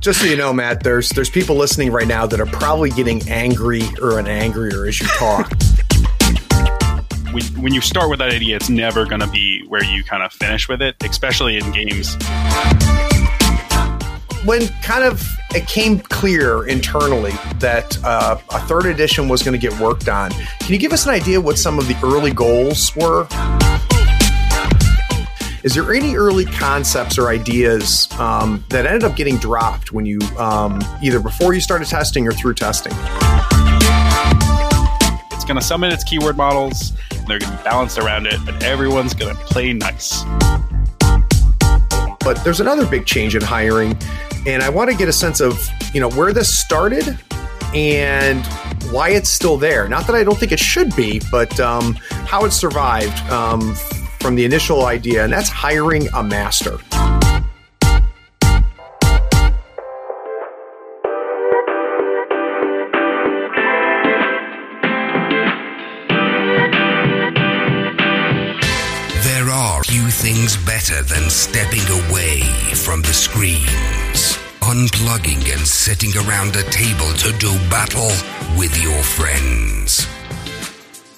Just so you know, Matt, there's there's people listening right now that are probably getting angry or an angrier as you talk. when, when you start with that idea, it's never going to be where you kind of finish with it, especially in games. When kind of it came clear internally that uh, a third edition was going to get worked on, can you give us an idea what some of the early goals were? Is there any early concepts or ideas um, that ended up getting dropped when you um, either before you started testing or through testing? It's going to summon its keyword models. And they're going to be balanced around it, but everyone's going to play nice. But there's another big change in hiring, and I want to get a sense of you know where this started and why it's still there. Not that I don't think it should be, but um, how it survived um, from the initial idea, and that's hiring a master. There are few things better than stepping away from the screens, unplugging and sitting around a table to do battle with your friends.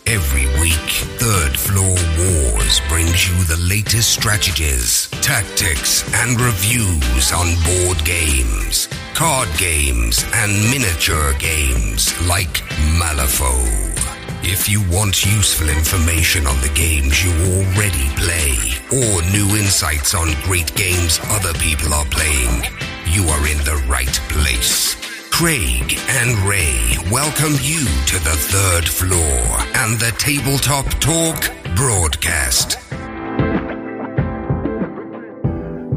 Every week, Third Floor Wars brings you the latest strategies, tactics, and reviews on board games, card games, and miniature games like Malifaux. If you want useful information on the games you already play, or new insights on great games other people are playing, you are in the right place. Craig and Ray welcome you to the third floor and the Tabletop Talk broadcast.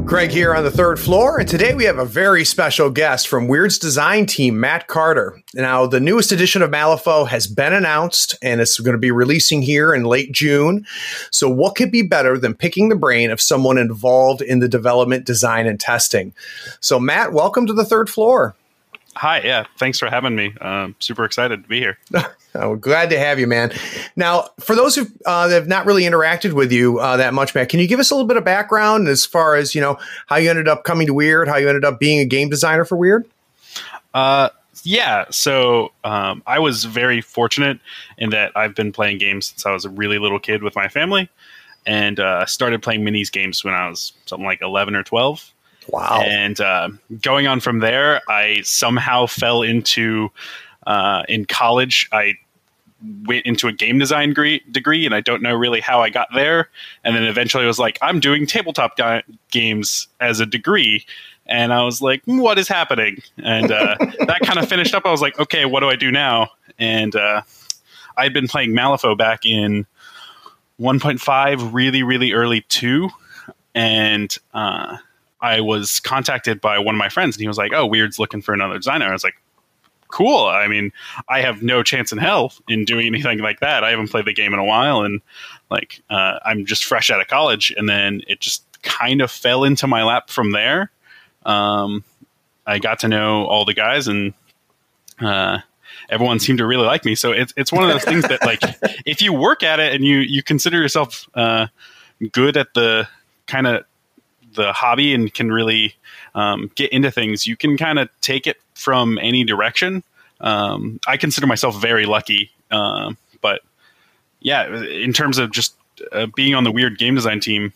Craig here on the third floor, and today we have a very special guest from Wyrd's design team, Matt Carter. Now, the newest edition of Malifaux has been announced, and it's going to be releasing here in late June. So, what could be better than picking the brain of someone involved in the development, design, and testing? So, Matt, welcome to the third floor. Hi, yeah, thanks for having me. Um, super excited to be here. Oh, glad to have you, man. Now, for those who uh, have not really interacted with you uh, that much, Matt, can you give us a little bit of background as far as you know how you ended up coming to Wyrd, how you ended up being a game designer for Wyrd? Uh, yeah, so um, I was very fortunate in that I've been playing games since I was a really little kid with my family, and uh, started playing minis games when I was something like eleven or twelve. Wow! And uh, going on from there, I somehow fell into uh, in college. I went into a game design degree, degree, and I don't know really how I got there. And then eventually, I was like, I'm doing tabletop ga- games as a degree. And I was like, "Hmm, what is happening? And uh, that kind of finished up. I was like, okay, what do I do now? And uh, I'd been playing Malifaux back in 1.5, really, really early 2. And uh, I was contacted by one of my friends, and he was like, oh, Wyrd's looking for another designer. I was like, cool. I mean, I have no chance in hell in doing anything like that. I haven't played the game in a while, and like uh, I'm just fresh out of college, and then it just kind of fell into my lap from there. Um, I got to know all the guys, and uh, everyone seemed to really like me. So it's it's one of those things that like if you work at it and you you consider yourself uh, good at the kind of the hobby and can really um, get into things, you can kind of take it from any direction. Um, I consider myself very lucky, um, but yeah, in terms of just uh, being on the Wyrd game design team,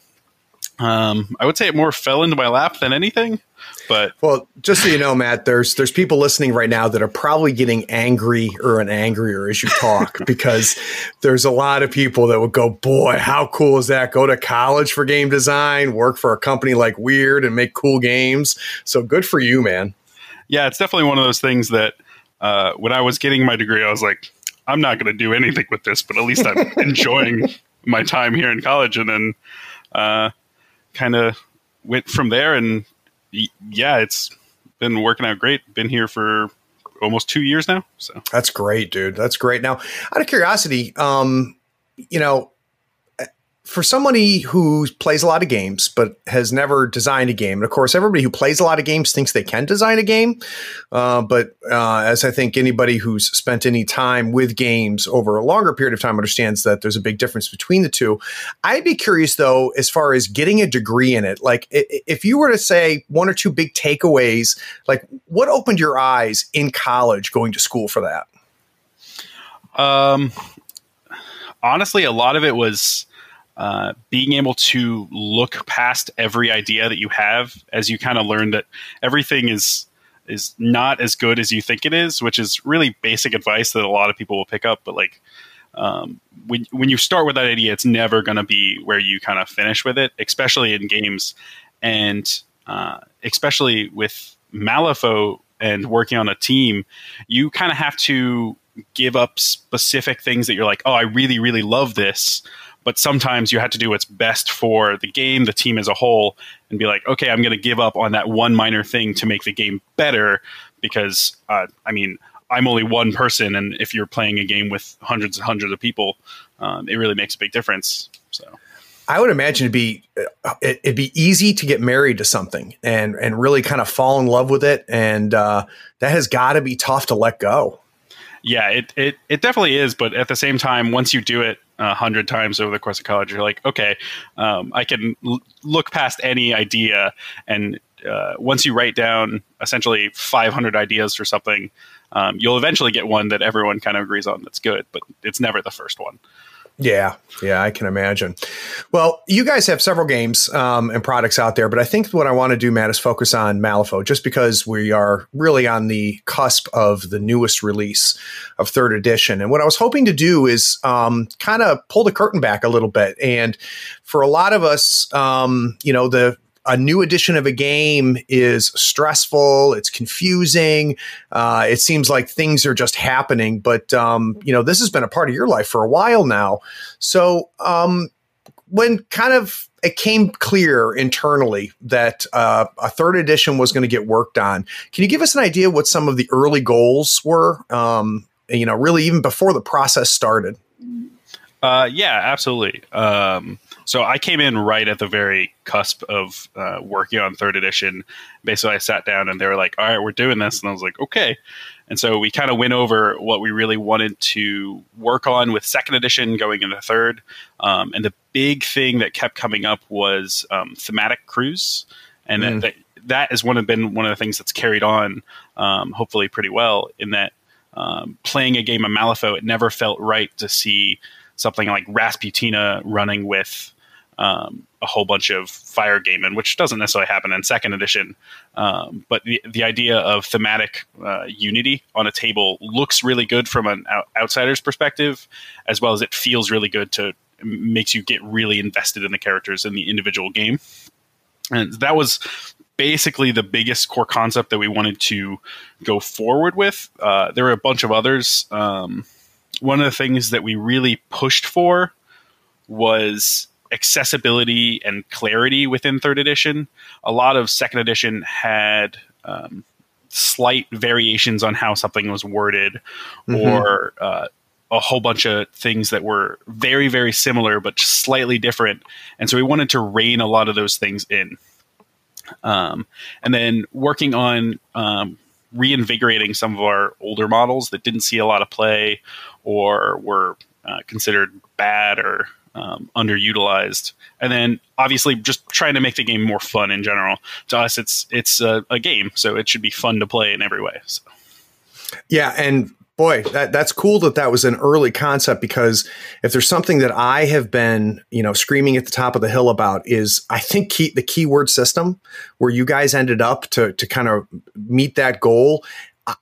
um, I would say it more fell into my lap than anything. But Well, just so you know, Matt, there's there's people listening right now that are probably getting angry or an angrier as you talk because there's a lot of people that would go, "Boy, how cool is that? Go to college for game design, work for a company like Wyrd, and make cool games." So good for you, man. yeah, it's definitely one of those things that uh, when I was getting my degree, I was like, I'm not going to do anything with this, but at least I'm enjoying my time here in college. And then uh, kind of went from there. And yeah, it's been working out great. Been here for almost two years now. So That's great, dude. That's great. Now, out of curiosity, um, you know, for somebody who plays a lot of games but has never designed a game, and of course, everybody who plays a lot of games thinks they can design a game. Uh, but uh, as I think anybody who's spent any time with games over a longer period of time understands that there's a big difference between the two. I'd be curious though, as far as getting a degree in it. Like, if you were to say one or two big takeaways, like what opened your eyes in college going to school for that? Um, honestly, a lot of it was uh, being able to look past every idea that you have as you kind of learn that everything is is not as good as you think it is, which is really basic advice that a lot of people will pick up. But like um, when when you start with that idea, it's never going to be where you kind of finish with it, especially in games, and uh, especially with Malifaux and working on a team, you kind of have to give up specific things that you're like, oh, I really really love this but sometimes you have to do what's best for the game, the team as a whole, and be like, okay, I'm going to give up on that one minor thing to make the game better because, uh, I mean, I'm only one person, and if you're playing a game with hundreds and hundreds of people, um, it really makes a big difference. So. I would imagine it'd be uh, it'd be easy to get married to something and and really kind of fall in love with it, and uh, that has got to be tough to let go. Yeah, it, it it definitely is, but at the same time, once you do it a hundred times over the course of college, you're like, okay, um, I can l- look past any idea, and uh, once you write down essentially 500 ideas for something, um, you'll eventually get one that everyone kind of agrees on that's good, but it's never the first one. Yeah, yeah, I can imagine. Well, you guys have several games um, and products out there, but I think what I want to do, Matt, is focus on Malifaux, just because we are really on the cusp of the newest release of third edition. And what I was hoping to do is um, kind of pull the curtain back a little bit. And for a lot of us, um, you know, the a new edition of a game is stressful. It's confusing. Uh, it seems like things are just happening. But um, you know, this has been a part of your life for a while now. So um, when kind of it came clear internally that uh, a third edition was going to get worked on, can you give us an idea what some of the early goals were? Um, you know, really even before the process started. Uh, yeah, absolutely. Um, so I came in right at the very cusp of uh, working on third edition. Basically, I sat down and they were like, "All right, we're doing this," and I was like, "Okay." And so we kind of went over what we really wanted to work on with second edition going into third. Um, and the big thing that kept coming up was um, thematic crews, and mm. that, that has one of been one of the things that's carried on, um, hopefully pretty well. In that um, playing a game of Malifaux, it never felt right to see something like Rasputina running with um, a whole bunch of Fire Gamin, which doesn't necessarily happen in second edition. Um, but the, the idea of thematic uh, unity on a table looks really good from an out- outsider's perspective, as well as it feels really good to makes you get really invested in the characters in the individual game. And that was basically the biggest core concept that we wanted to go forward with. Uh, there were a bunch of others. Um, one of the things that we really pushed for was accessibility and clarity within third edition. A lot of second edition had um, slight variations on how something was worded, mm-hmm. or uh, a whole bunch of things that were very, very similar but slightly different. And so we wanted to rein a lot of those things in. Um, and then working on um, reinvigorating some of our older models that didn't see a lot of play or were uh, considered bad or um, underutilized. And then obviously just trying to make the game more fun in general. To us, it's it's a, a game, so it should be fun to play in every way. So. Yeah, and boy, that that's cool that that was an early concept because if there's something that I have been, you know, screaming at the top of the hill about is I think key, the keyword system where you guys ended up to to kind of meet that goal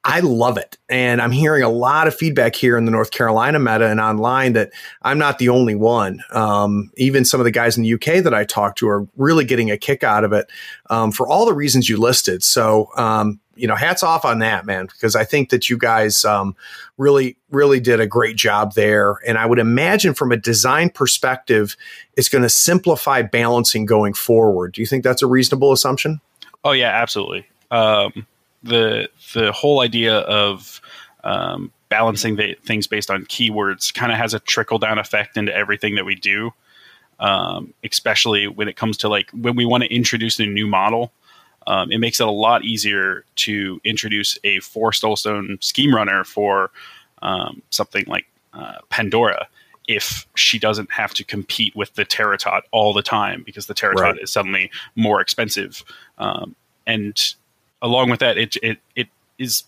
I love it. And I'm hearing a lot of feedback here in the North Carolina meta and online that I'm not the only one. Um, even some of the guys in the UK that I talked to are really getting a kick out of it um, for all the reasons you listed. So, um, you know, hats off on that, man, because I think that you guys um, really, really did a great job there. And I would imagine from a design perspective, it's going to simplify balancing going forward. Do you think that's a reasonable assumption? Oh, yeah, absolutely. The the whole idea of um, balancing the, things based on keywords kind of has a trickle down effect into everything that we do. um, especially when it comes to like when we want to introduce a new model. Um, it makes it a lot easier to introduce a four Stone scheme runner for um, something like uh, Pandora if she doesn't have to compete with the Terror Tot all the time because the Terror Tot right. is suddenly more expensive. Um, and along with that, it it, it is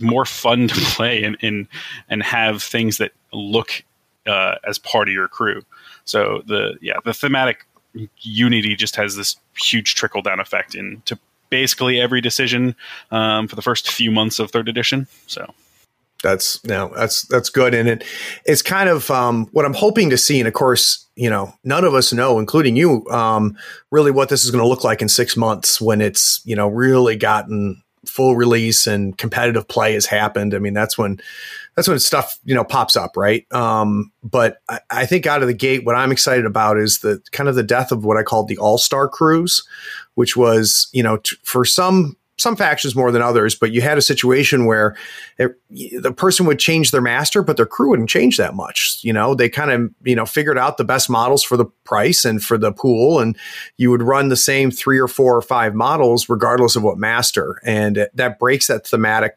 more fun to play and, and and have things that look uh, as part of your crew. So the yeah the thematic unity just has this huge trickle down effect into basically every decision um, for the first few months of third edition. So that's you no, that's that's good, and it it's kind of um, what I'm hoping to see. And of course, you know, none of us know, including you, um, really what this is going to look like in six months when it's you know really gotten full release and competitive play has happened. I mean, that's when that's when stuff you know pops up, right? Um, but I, I, think out of the gate, what I'm excited about is the kind of the death of what I called the All Star Crews, which was you know t- for some some factions more than others, but you had a situation where it, the person would change their master, but their crew wouldn't change that much. You know, they kind of, you know, figured out the best models for the price and for the pool, and you would run the same three or four or five models regardless of what master. And that breaks that thematic,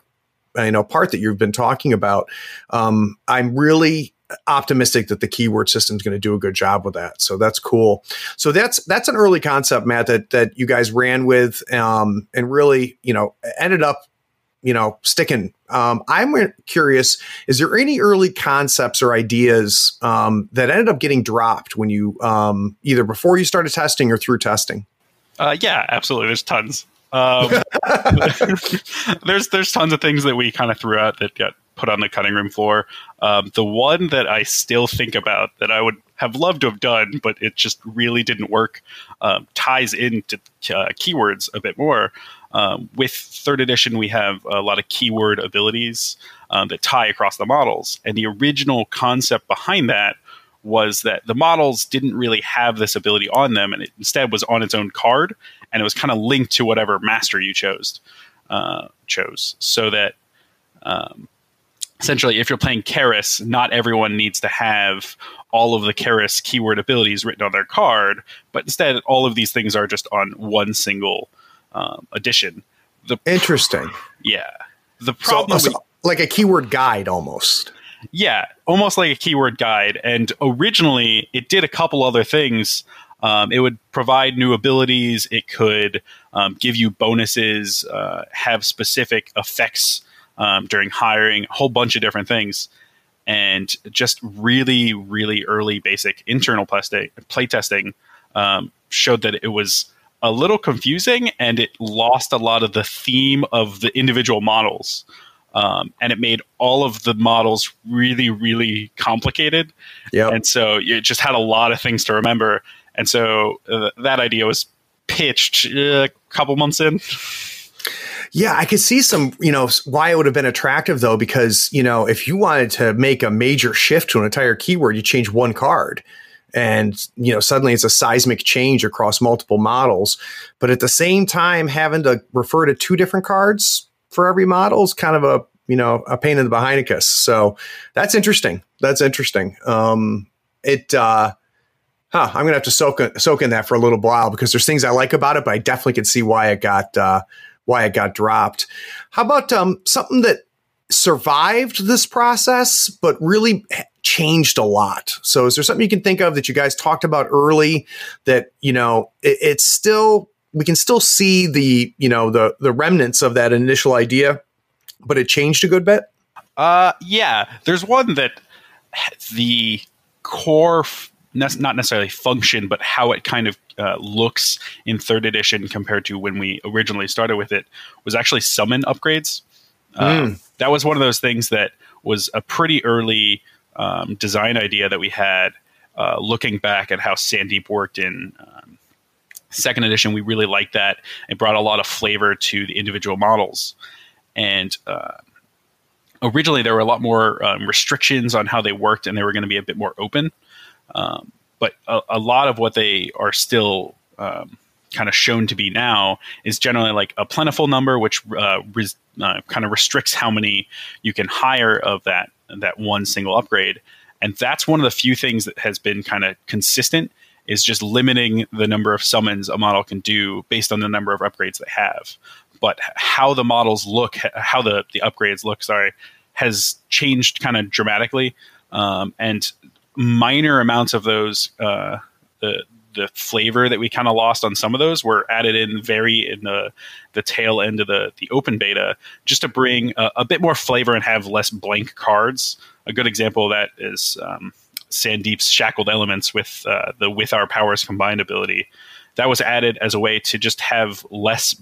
you know, part that you've been talking about. Um, I'm really optimistic that the keyword system is going to do a good job with that. So that's cool. So that's that's an early concept, Matt, that that you guys ran with um, and really, you know, ended up, you know, sticking. Um, I'm curious: is there any early concepts or ideas um, that ended up getting dropped when you um, either before you started testing or through testing? Uh, yeah, absolutely. There's tons. Um, there's there's tons of things that we kind of threw out that got put on the cutting room floor. Um, the one that I still think about that I would have loved to have done, but it just really didn't work, um, ties into uh, keywords a bit more. Um, with third edition, we have a lot of keyword abilities um, that tie across the models. And the original concept behind that was that the models didn't really have this ability on them, and it instead was on its own card, and it was kind of linked to whatever master you chose. Uh, chose so that um, essentially, if you're playing Kaeris, not everyone needs to have all of the Kaeris keyword abilities written on their card, but instead, all of these things are just on one single um, edition. The interesting, yeah. The problem, so, so, like a keyword guide, almost. Yeah, almost like a keyword guide. And originally, it did a couple other things. Um, it would provide new abilities. It could um, give you bonuses, uh, have specific effects um, during hiring, a whole bunch of different things. And just really, really early basic internal play testing um, showed that it was a little confusing and it lost a lot of the theme of the individual models. Um, and it made all of the models really, really complicated. Yeah. And so it just had a lot of things to remember. And so uh, that idea was pitched uh, a couple months in. Yeah, I could see some, you know, why it would have been attractive though, because, you know, if you wanted to make a major shift to an entire keyword, you change one card. And you know suddenly it's a seismic change across multiple models. But at the same time having to refer to two different cards for every model is kind of a you know a pain in the behindicus so that's interesting. That's interesting. Um it uh huh i'm gonna have to soak, soak in that for a little while because there's things i like about it but i definitely can see why it got uh why it got dropped. How about um, something that survived this process, but really changed a lot? So, is there something you can think of that you guys talked about early that you know it, it's still we can still see the you know the the remnants of that initial idea, but it changed a good bit. Uh, yeah, there's one that the core not necessarily function, but how it kind of uh, looks in third edition compared to when we originally started with it was actually summon upgrades. Mm. that was one of those things that was a pretty early um, design idea that we had. Uh, looking back at how Sandeep worked in um, second edition, we really liked that. It brought a lot of flavor to the individual models, and uh, originally there were a lot more um, restrictions on how they worked, and they were going to be a bit more open. Um, but a, a, lot of what they are still um, kind of shown to be now is generally like a plentiful number, which uh, res, uh, kind of restricts how many you can hire of that that one single upgrade. And that's one of the few things that has been kind of consistent is just limiting the number of summons a model can do based on the number of upgrades they have. But how the models look, how the, the upgrades look, sorry, has changed kind of dramatically. Um, and minor amounts of those, uh, the, the flavor that we kind of lost on some of those were added in very in the the tail end of the the open beta just to bring a, a bit more flavor and have less blank cards. A good example of that is um, Sandeep's Shackled Elements with uh, the With Our Powers Combined ability. That was added as a way to just have less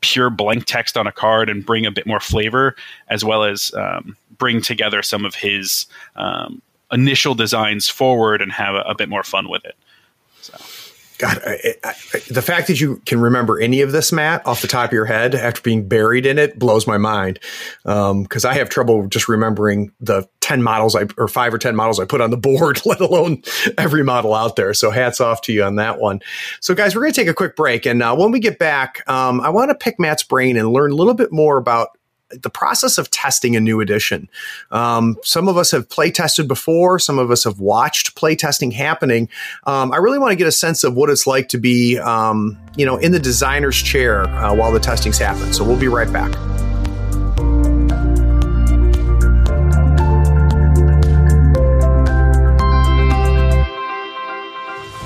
pure blank text on a card and bring a bit more flavor, as well as um, bring together some of his um, initial designs forward and have a, a, bit more fun with it. So. God, I, I, the fact that you can remember any of this, Matt, off the top of your head after being buried in it blows my mind. Because um, I have trouble just remembering the 10 models I, or five or 10 models I put on the board, let alone every model out there. So hats off to you on that one. So, guys, we're going to take a quick break. And uh, when we get back, um, I want to pick Matt's brain and learn a little bit more about the process of testing a new edition. Um, some of us have play tested before. Some of us have watched play testing happening. Um, I really want to get a sense of what it's like to be, um, you know, in the designer's chair uh, while the testing's happening. So we'll be right back.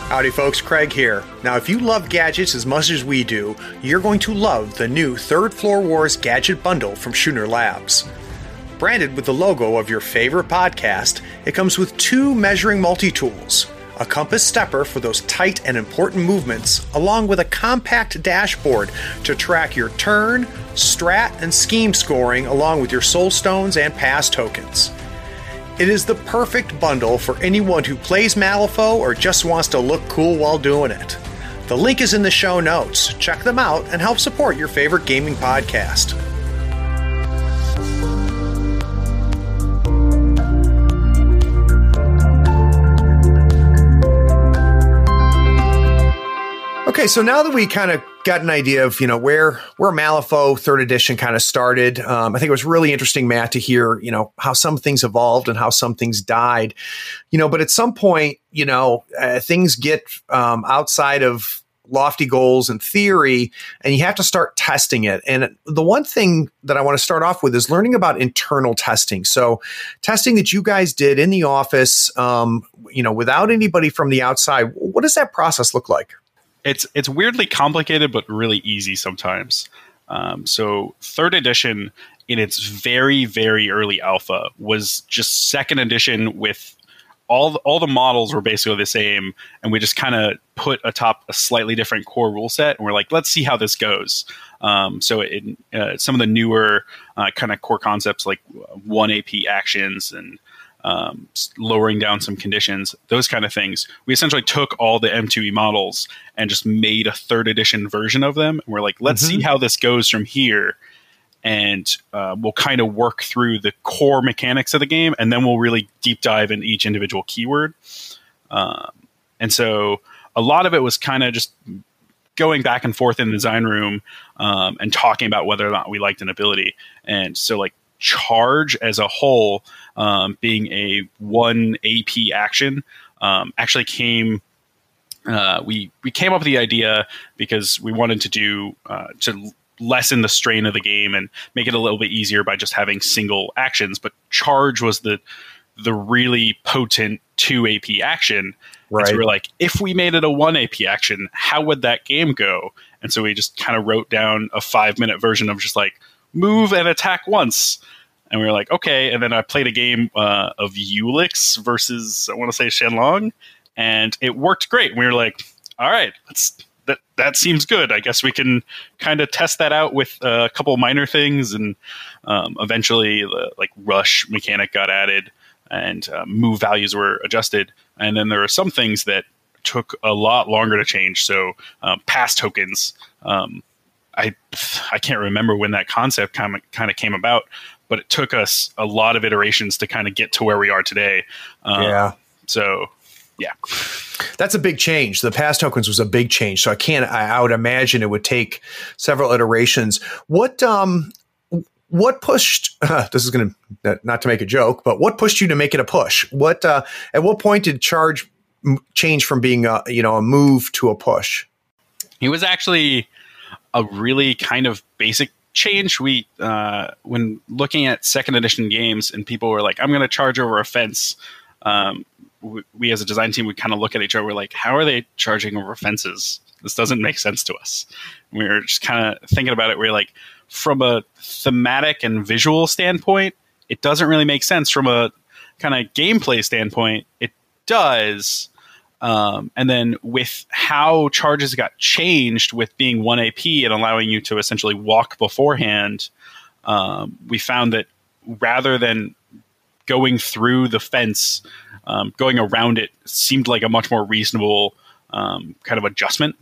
Howdy, folks. Craig here. Now, if you love gadgets as much as we do, you're going to love the new Third Floor Wars Gadget Bundle from Schooner Labs. Branded with the logo of your favorite podcast, it comes with two measuring multi tools a compass stepper for those tight and important movements, along with a compact dashboard to track your turn, strat, and scheme scoring, along with your soul stones and pass tokens. It is the perfect bundle for anyone who plays Malifaux or just wants to look cool while doing it. The link is in the show notes. Check them out and help support your favorite gaming podcast. Okay, so now that we kind of got an idea of you know where where Malifaux Third Edition kind of started, um, I think it was really interesting, Matt, to hear you know how some things evolved and how some things died. You know, but at some point, you know, uh, things get um, outside of lofty goals and theory, and you have to start testing it. And the one thing that I want to start off with is learning about internal testing. So, testing that you guys did in the office, um, you know, without anybody from the outside. What does that process look like? It's it's weirdly complicated but really easy sometimes. Um, so third edition in its very very early alpha was just second edition with all the, all the models were basically the same, and we just kind of put atop a slightly different core rule set, and we're like, let's see how this goes. Um, so in uh, some of the newer uh, kind of core concepts like one AP actions and um, lowering down some conditions, those kind of things. We essentially took all the M2E models and just made a third edition version of them. And we're like, let's mm-hmm. see how this goes from here. And uh, we'll kind of work through the core mechanics of the game, and then we'll really deep dive in each individual keyword. Um, and so a lot of it was kind of just going back and forth in the design room um, and talking about whether or not we liked an ability. And so, like, charge as a whole um, being a one AP action um, actually came. Uh, we we came up with the idea because we wanted to do uh, to lessen the strain of the game and make it a little bit easier by just having single actions. But charge was the the really potent two AP action. Right. so we're like, if we made it a one AP action, how would that game go? And so we just kind of wrote down a five minute version of just like move and attack once. And we were like, okay. And then I played a game uh, of Ulix versus, I want to say Shenlong, and it worked great. We were like, all right, that, that seems good. I guess we can kind of test that out with a couple minor things. And um, eventually, the like rush mechanic got added and uh, move values were adjusted. And then there are some things that took a lot longer to change. So, um, pass tokens. Um, I I can't remember when that concept kind of kind of came about, but it took us a lot of iterations to kind of get to where we are today. Um, yeah. So, yeah. That's a big change. The pass tokens was a big change. So I can't. I, I would imagine it would take several iterations. What um, what pushed? Uh, this is going to not to make a joke, but what pushed you to make it a push? What uh, at what point did charge m- change from being a you know a move to a push? he was actually a really kind of basic change. We uh, when looking at second edition games, and people were like, "I'm going to charge over a fence." Um, we, we, as a design team would kind of look at each other. We're like, "How are they charging over fences? This doesn't make sense to us." We were just kind of thinking about it. We we're like, from a thematic and visual standpoint, it doesn't really make sense. From a kind of gameplay standpoint, it does. Um, and then with how charges got changed with being 1 AP and allowing you to essentially walk beforehand, um, we found that rather than going through the fence, um, going around it seemed like a much more reasonable um, kind of adjustment.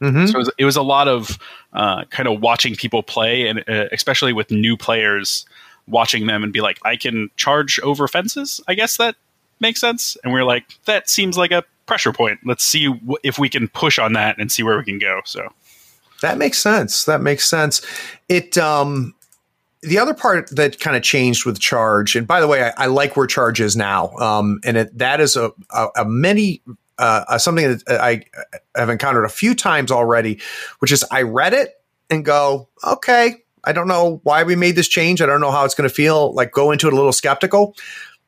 Mm-hmm. So it was, it was, a lot of uh, kind of watching people play, and uh, especially with new players, watching them and be like, I can charge over fences. I guess that makes sense. And we we're like, that seems like a pressure point. Let's see w- if we can push on that and see where we can go. So that makes sense. That makes sense. It um the other part that kind of changed with charge, and by the way, I, I like where charge is now, um, and it, that is a, a, a many uh, something that I have encountered a few times already, which is I read it and go, okay, I don't know why we made this change. I don't know how it's going to feel. Like go into it a little skeptical.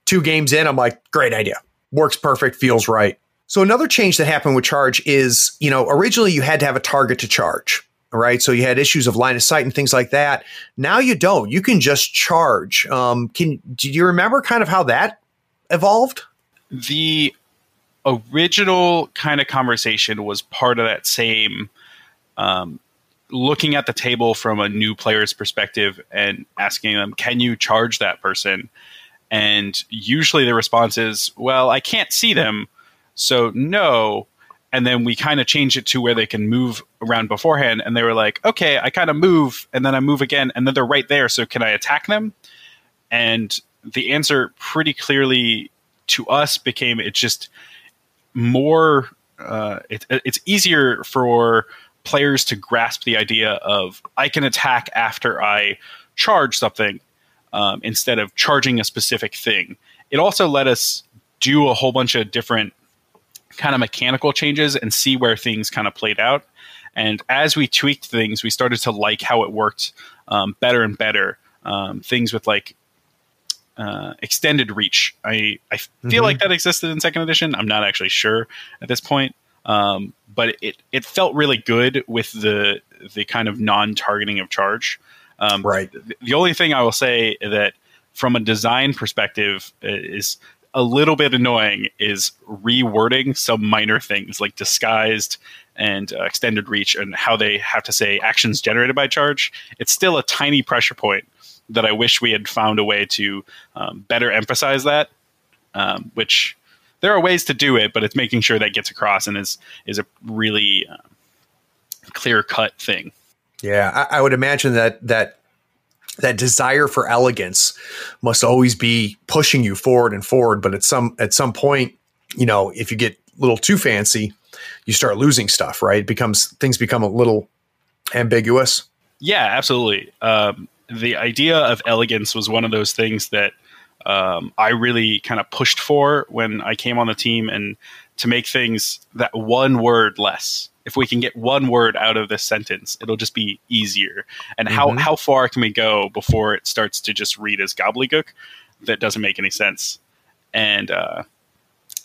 Two games in, I'm like, great idea, works perfect, feels right. So another change that happened with charge is, you know, originally you had to have a target to charge, right? So you had issues of line of sight and things like that. Now you don't. You can just charge. Um, can do you remember kind of how that evolved? The original kind of conversation was part of that same um, looking at the table from a new player's perspective and asking them, "Can you charge that person?" And usually the response is, "Well, I can't see them." So no. And then we kind of change it to where they can move around beforehand. And they were like, okay, I kind of move and then I move again and then they're right there. So can I attack them? And the answer pretty clearly to us became it's just more, uh, it, it's easier for players to grasp the idea of I can attack after I charge something um, instead of charging a specific thing. It also let us do a whole bunch of different kind of mechanical changes and see where things kind of played out. And as we tweaked things, we started to like how it worked um, better and better. Um, things with like uh, extended reach. I, I feel mm-hmm. like that existed in second edition. I'm not actually sure at this point. Um, but it, it felt really good with the the kind of non targeting of charge. Um, right. The, the only thing I will say that from a design perspective is a little bit annoying is rewording some minor things like disguised and uh, extended reach and how they have to say actions generated by charge. It's still a tiny pressure point that I wish we had found a way to um, better emphasize that. Um, which there are ways to do it, but it's making sure that gets across and is is a really uh, clear cut thing. Yeah, I, I would imagine that that that desire for elegance must always be pushing you forward and forward. But at some at some point you know if you get a little too fancy you start losing stuff right? It becomes things become a little ambiguous. Yeah absolutely. Um, the idea of elegance was one of those things that um, i really kind of pushed for when i came on the team and to make things that one word less if we can get one word out of this sentence, it'll just be easier. And mm-hmm. how how far can we go before it starts to just read as gobbledygook that doesn't make any sense? And uh,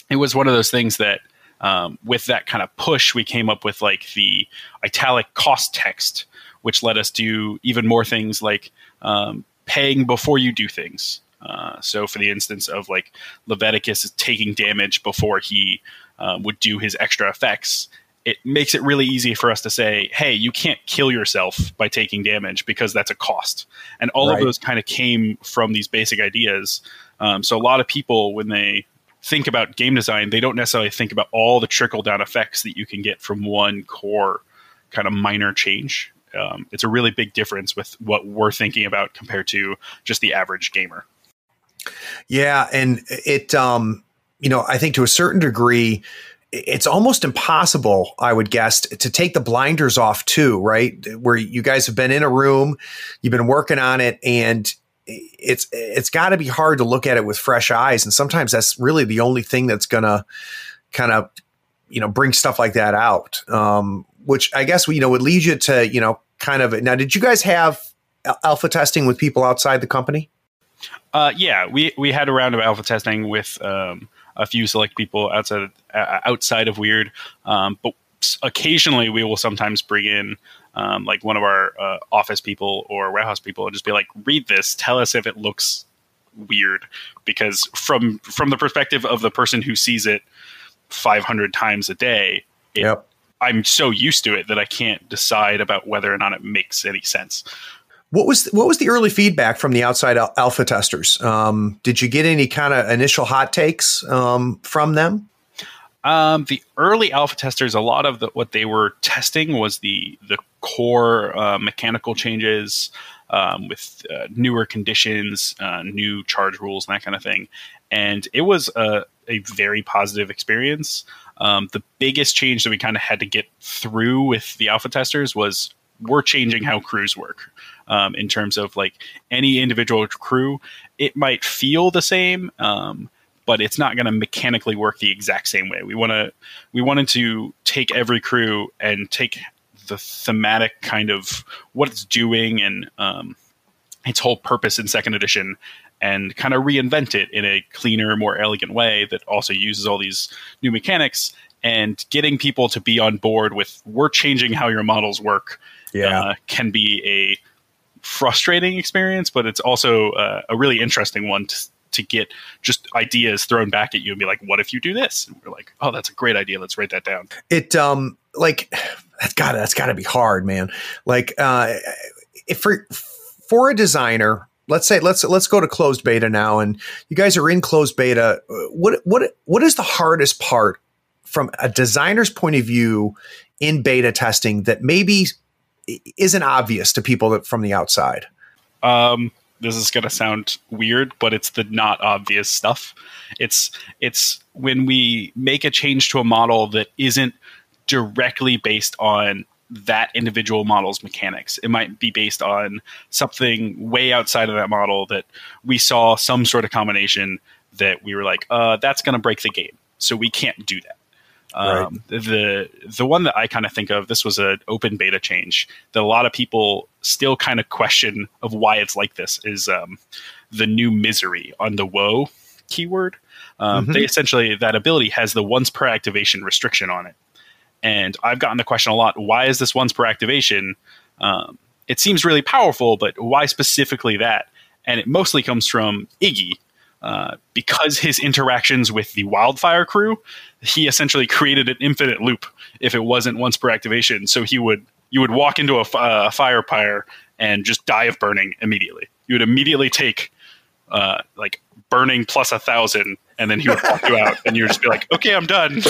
it was one of those things that um, with that kind of push, we came up with like the italic cost text, which let us do even more things like um, paying before you do things. Uh, so, for the instance of like Leviticus taking damage before he uh, would do his extra effects, it makes it really easy for us to say, hey, you can't kill yourself by taking damage because that's a cost. And all right. of those kind of came from these basic ideas. Um, so a lot of people, when they think about game design, they don't necessarily think about all the trickle down effects that you can get from one core kind of minor change. Um, it's a really big difference with what we're thinking about compared to just the average gamer. Yeah, and it, um, you know, I think to a certain degree, it's almost impossible, I would guess, to take the blinders off too, right? Where you guys have been in a room, you've been working on it, and it's it's got to be hard to look at it with fresh eyes. And sometimes that's really the only thing that's gonna kind of you know bring stuff like that out. Um, which I guess you know would lead you to you know kind of now. Did you guys have alpha testing with people outside the company? Uh, yeah, we we had a round of alpha testing with um, a few select people outside uh, outside of Wyrd, um, but occasionally we will sometimes bring in um, like one of our uh, office people or warehouse people and just be like, read this, tell us if it looks weird, because from from the perspective of the person who sees it 500 times a day, it, yep. I'm so used to it that I can't decide about whether or not it makes any sense. What was what was the early feedback from the outside al- alpha testers? Um, did you get any kind of initial hot takes um, from them? Um, the early alpha testers, a lot of the, what they were testing was the the core uh, mechanical changes um, with uh, newer conditions, uh, new charge rules, and that kind of thing. And it was a, a very positive experience. Um, the biggest change that we kind of had to get through with the alpha testers was we're changing how crews work um, in terms of like any individual crew. It might feel the same, um, but it's not going to mechanically work the exact same way. We want to we wanted to take every crew and take the thematic kind of what it's doing and um, its whole purpose in second edition and kind of reinvent it in a cleaner, more elegant way that also uses all these new mechanics and getting people to be on board with we're changing how your models work yeah. Uh, can be a frustrating experience, but it's also uh, a really interesting one to, to get just ideas thrown back at you and be like, what if you do this? And we're like, oh, that's a great idea. Let's write that down. It, um, like, that's gotta, that's gotta be hard, man. Like, uh, if for, for a designer, let's say let's let's go to closed beta now and you guys are in closed beta what what what is the hardest part from a designer's point of view in beta testing that maybe isn't obvious to people that, from the outside? Um, this is going to sound weird, but it's the not obvious stuff. It's it's when we make a change to a model that isn't directly based on that individual model's mechanics. It might be based on something way outside of that model that we saw some sort of combination that we were like, uh, that's going to break the game. So we can't do that. Um, right. The the one that I kind of think of this was an open beta change that a lot of people still kind of question of why it's like this is um, the new misery on the woe keyword. Um, mm-hmm. They essentially that ability has the once per activation restriction on it, and I've gotten the question a lot: Why is this once per activation? Um, it seems really powerful, but why specifically that? And it mostly comes from Iggy, uh, because his interactions with the wildfire crew, he essentially created an infinite loop if it wasn't once per activation. So he would you would walk into a, uh, a fire pyre and just die of burning immediately. You would immediately take uh, like burning plus a thousand, and then he would walk you out, and you would just be like, "Okay, I'm done."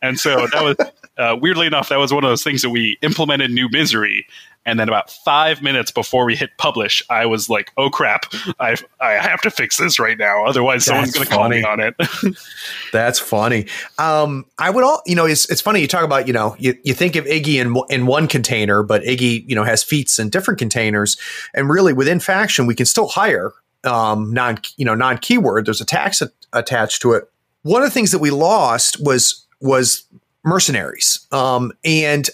And so that was uh, weirdly enough, that was one of those things that we implemented new misery, and then about five minutes before we hit publish, I was like, "Oh crap! I I have to fix this right now, otherwise That's someone's going to call me on it." That's funny. Um, I would all you know. It's it's funny you talk about you know you, you think of Iggy in in one container, but Iggy you know has feats in different containers, and really within faction we can still hire um, non you know non keyword. There's a tax a- attached to it. One of the things that we lost was was mercenaries, um, and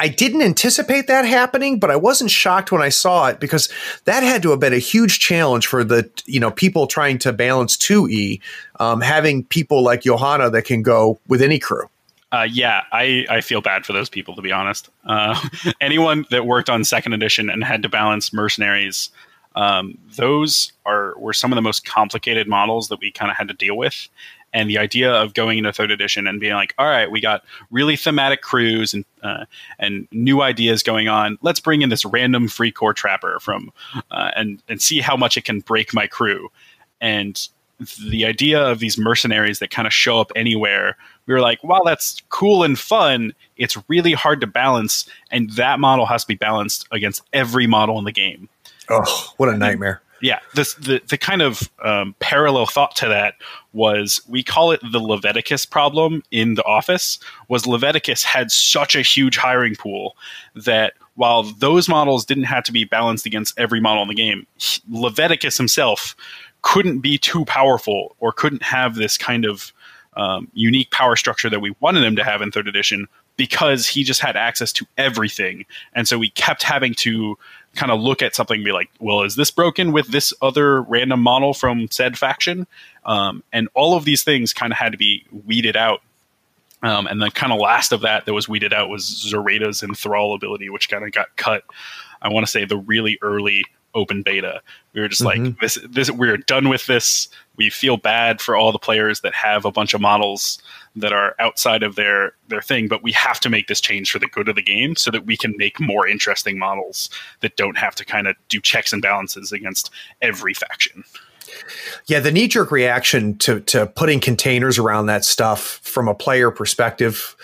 I didn't anticipate that happening, but I wasn't shocked when I saw it because that had to have been a huge challenge for the you know people trying to balance two E, um, having people like Johanna that can go with any crew. Uh, yeah, I, I feel bad for those people to be honest. Uh, anyone that worked on second edition and had to balance mercenaries, um, those are were some of the most complicated models that we kind of had to deal with. And the idea of going into third edition and being like, all right, we got really thematic crews and uh, and new ideas going on. Let's bring in this random Freikorps trapper from uh, and and see how much it can break my crew. And the idea of these mercenaries that kind of show up anywhere, we were like, while that's cool and fun, it's really hard to balance, and that model has to be balanced against every model in the game. Oh, what a nightmare! yeah, this the the kind of um, parallel thought to that was we call it the Leviticus problem in the office. Was Leviticus had such a huge hiring pool that while those models didn't have to be balanced against every model in the game, Leviticus himself couldn't be too powerful or couldn't have this kind of um, unique power structure that we wanted him to have in third edition because he just had access to everything. And so we kept having to kind of look at something and be like, well, is this broken with this other random model from said faction? Um, and all of these things kind of had to be weeded out. Um, and the kind of last of that that was weeded out was Zoraida's enthrall ability, which kind of got cut. I want to say the really early open beta. We were just mm-hmm. like, this, this, we're done with this. We feel bad for all the players that have a bunch of models that are outside of their their thing, but we have to make this change for the good of the game so that we can make more interesting models that don't have to kind of do checks and balances against every faction. Yeah, the knee jerk reaction to to putting containers around that stuff from a player perspective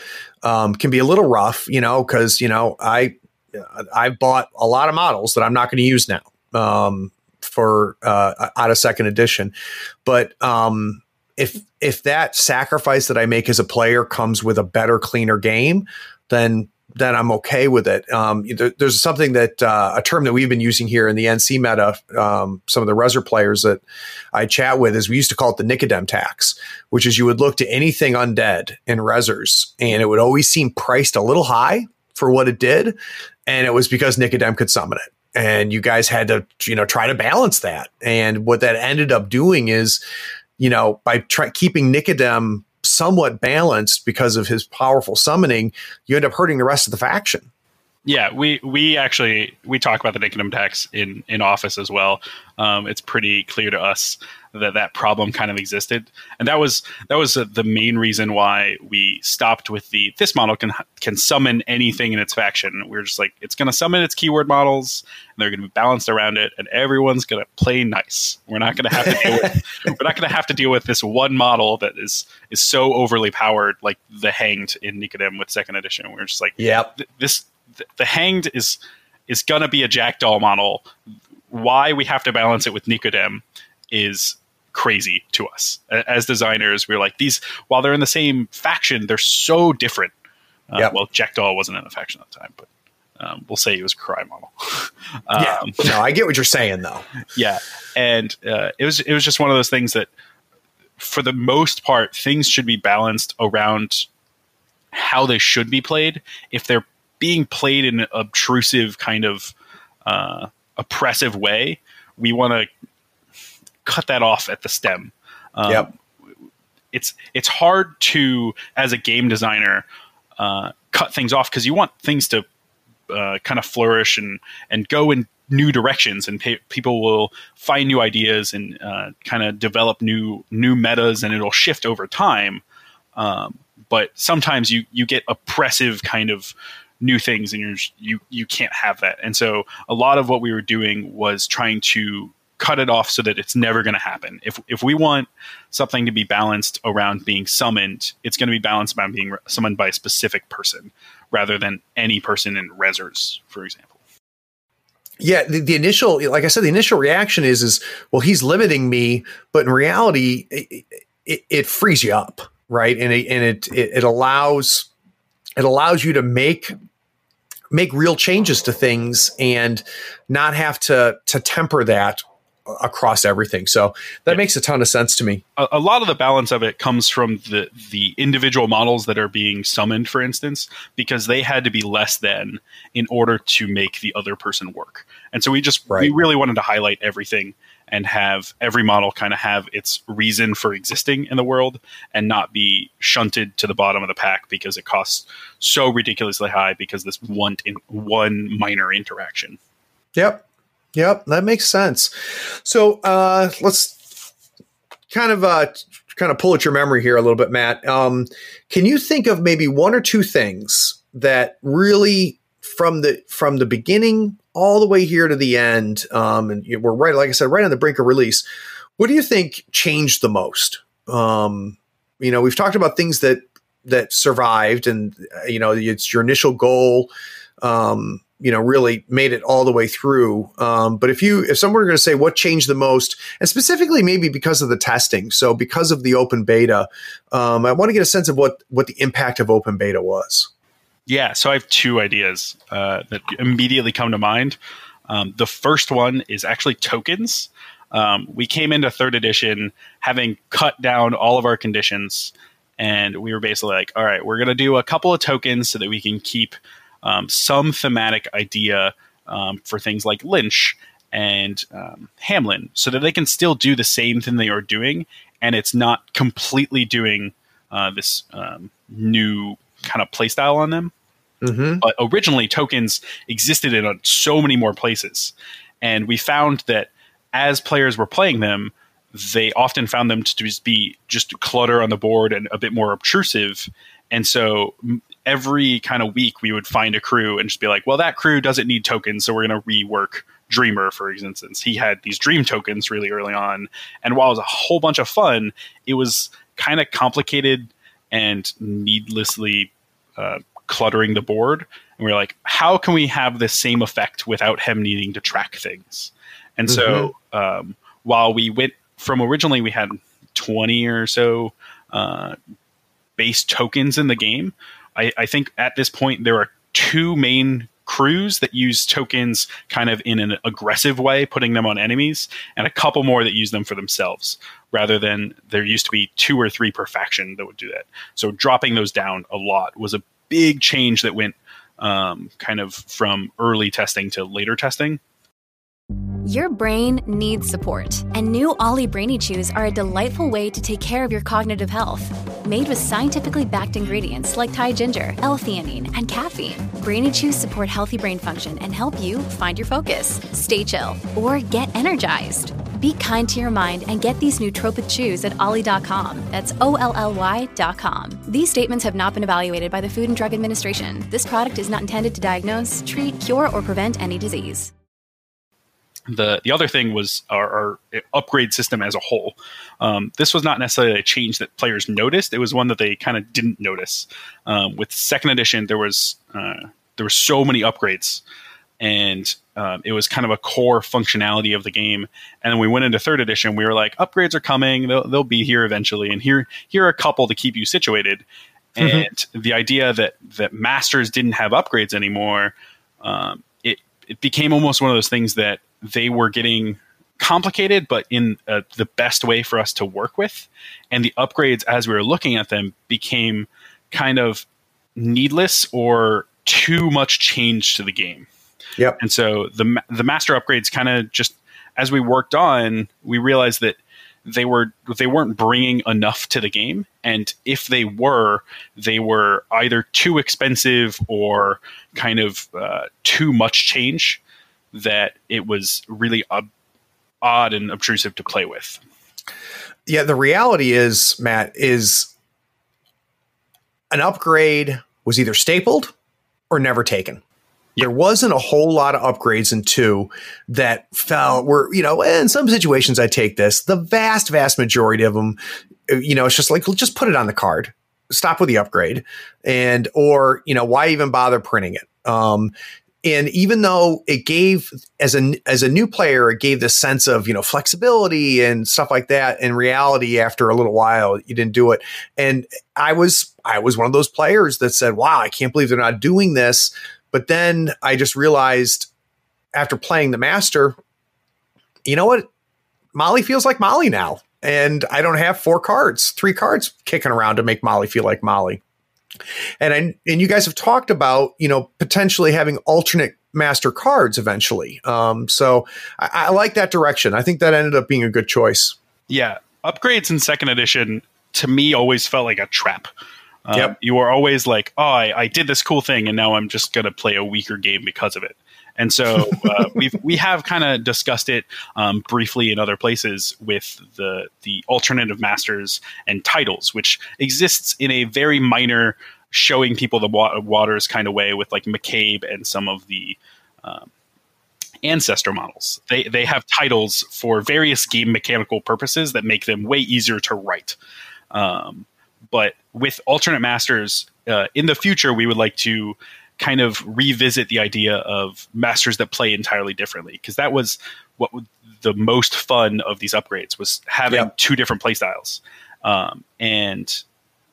um, can be a little rough, you know, because you know I I've bought a lot of models that I'm not going to use now um, for uh, out of second edition, but um, if if that sacrifice that I make as a player comes with a better, cleaner game, then then I'm okay with it. Um, there, there's something that uh, a term that we've been using here in the NC meta. Um, some of the Resser players that I chat with is we used to call it the Nicodem tax, which is you would look to anything undead in Ressers, and it would always seem priced a little high for what it did, and it was because Nicodem could summon it. And you guys had to, you know, try to balance that. And what that ended up doing is you know, by try- keeping Nicodem somewhat balanced because of his powerful summoning, you end up hurting the rest of the faction. Yeah, we we actually we talk about the Nicodem tax in in office as well. Um, it's pretty clear to us that that problem kind of existed, and that was that was uh, the main reason why we stopped with the this model can can summon anything in its faction. We are just like it's going to summon its keyword models, and they're going to be balanced around it, and everyone's going to play nice. We're not going to have to deal with we're not going to have to deal with this one model that is is so overly powered, like the Hanged in Nicodem with second edition. We're just like, yeah, th- this th- the Hanged is is going to be a Jackdaw model. Why we have to balance it with Nicodem is crazy to us as designers. We are like these while they're in the same faction, they're so different. Uh, yep. Well, Jackdaw wasn't in a faction at the time, but um, we'll say he was a cry model. um, yeah, no, I get what you're saying though. Yeah, and uh, it was it was just one of those things that, for the most part, things should be balanced around how they should be played. If they're being played in an obtrusive kind of uh, oppressive way, we want to cut that off at the stem. Um, yep. It's it's hard to as a game designer uh, cut things off because you want things to uh, kind of flourish and and go in new directions and pay, people will find new ideas and uh, kind of develop new new metas and it'll shift over time um, but sometimes you you get oppressive kind of new things and you're you you can't have that and so a lot of what we were doing was trying to cut it off so that it's never going to happen. If if we want something to be balanced around being summoned, it's going to be balanced by being summoned by a specific person rather than any person in Ressers, for example. Yeah, the, the, initial, like I said, the initial reaction is, is well, he's limiting me, but in reality, it, it, it frees you up, right? And it, and it, it it allows it allows you to make make real changes to things and not have to to temper that across everything. So that yeah. makes a ton of sense to me. A, a, lot of the balance of it comes from the the individual models that are being summoned, for instance, because they had to be less than in order to make the other person work. And so we just right. we really wanted to highlight everything and have every model kind of have its reason for existing in the world and not be shunted to the bottom of the pack because it costs so ridiculously high because this one in one minor interaction. Yep. Yep, that makes sense. So uh, let's kind of uh, kind of pull at your memory here a little bit, Matt. Um, can you think of maybe one or two things that really from the from the beginning all the way here to the end, um, and we're right, like I said, right on the brink of release. What do you think changed the most? Um, you know, we've talked about things that that survived, and you know, it's your initial goal. Um, you know really made it all the way through um, but if you if someone were going to say what changed the most and specifically maybe because of the testing so because of the open beta um, i want to get a sense of what what the impact of open beta was yeah so i have two ideas uh, that immediately come to mind um, the first one is actually tokens um, we came into third edition having cut down all of our conditions and we were basically like, all right, we're going to do a couple of tokens so that we can keep um, some thematic idea um, for things like Lynch and um, Hamelin, so that they can still do the same thing they are doing, and it's not completely doing uh, this um, new kind of playstyle on them. Mm-hmm. But originally, tokens existed in so many more places, and we found that as players were playing them, they often found them to just be just clutter on the board and a bit more obtrusive. And so every kind of week, we would find a crew and just be like, well, that crew doesn't need tokens, so we're going to rework Dreamer, for instance. He had these dream tokens really early on. And while it was a whole bunch of fun, it was kind of complicated and needlessly uh, cluttering the board. And we are like, how can we have the same effect without him needing to track things? And mm-hmm. so um, while we went from originally we had 20 or so uh, base tokens in the game, I, I think at this point there are two main crews that use tokens kind of in an aggressive way, putting them on enemies, and a couple more that use them for themselves, rather than there used to be two or three per faction that would do that. So dropping those down a lot was a big change that went um, kind of from early testing to later testing. Your brain needs support, and new OLLY Brainy Chews are a delightful way to take care of your cognitive health. Made with scientifically backed ingredients like Thai ginger, L-theanine, and caffeine, Brainy Chews support healthy brain function and help you find your focus, stay chill, or get energized. Be kind to your mind and get these nootropic chews at olly.com. That's O L L Y.com. These statements have not been evaluated by the Food and Drug Administration. This product is not intended to diagnose, treat, cure, or prevent any disease the the other thing was our, our upgrade system as a whole. Um, this was not necessarily a change that players noticed; it was one that they kind of didn't notice. Um, with second edition, there was uh, there were so many upgrades, and um, it was kind of a core functionality of the game. And then we went into third edition. We were like, upgrades are coming; they'll, they'll be here eventually. And here here are a couple to keep you situated. Mm-hmm. And the idea that that masters didn't have upgrades anymore, um, it it became almost one of those things that they were getting complicated, but in uh, the best way for us to work with. And the upgrades, as we were looking at them, became kind of needless or too much change to the game. Yep. And so the the master upgrades kind of just as we worked on, we realized that they were they weren't bringing enough to the game, and if they were, they were either too expensive or kind of uh, too much change that it was really ob- odd and obtrusive to play with. Yeah, the reality is, Matt, is an upgrade was either stapled or never taken. There wasn't a whole lot of upgrades in two that fell were, you know, in some situations I take this. The vast, vast majority of them, you know, it's just like, just put it on the card. Stop with the upgrade. And, or, you know, why even bother printing it? Um, and even though it gave as a as a new player it gave this sense of you know flexibility and stuff like that in reality after a little while you didn't do it and i was i was one of those players that said wow i can't believe they're not doing this but then i just realized after playing the master you know what molly feels like molly now and i don't have four cards three cards kicking around to make molly feel like molly and I, and you guys have talked about you know potentially having alternate master cards eventually. Um, so I, I like that direction. I think that ended up being a good choice. Yeah, upgrades in second edition to me always felt like a trap. Um, yep. You are always like, oh, I, I, did this cool thing, and now I'm just going to play a weaker game because of it. And so uh, we've we have kind of discussed it um, briefly in other places with the the alternative masters and titles, which exists in a very minor showing people the wa- waters kind of way with like McCabe and some of the um, ancestor models. They they have titles for various game mechanical purposes that make them way easier to write. Um, but with alternate masters uh, in the future, we would like to kind of revisit the idea of masters that play entirely differently because that was what the most fun of these upgrades was having yep. two different playstyles um, and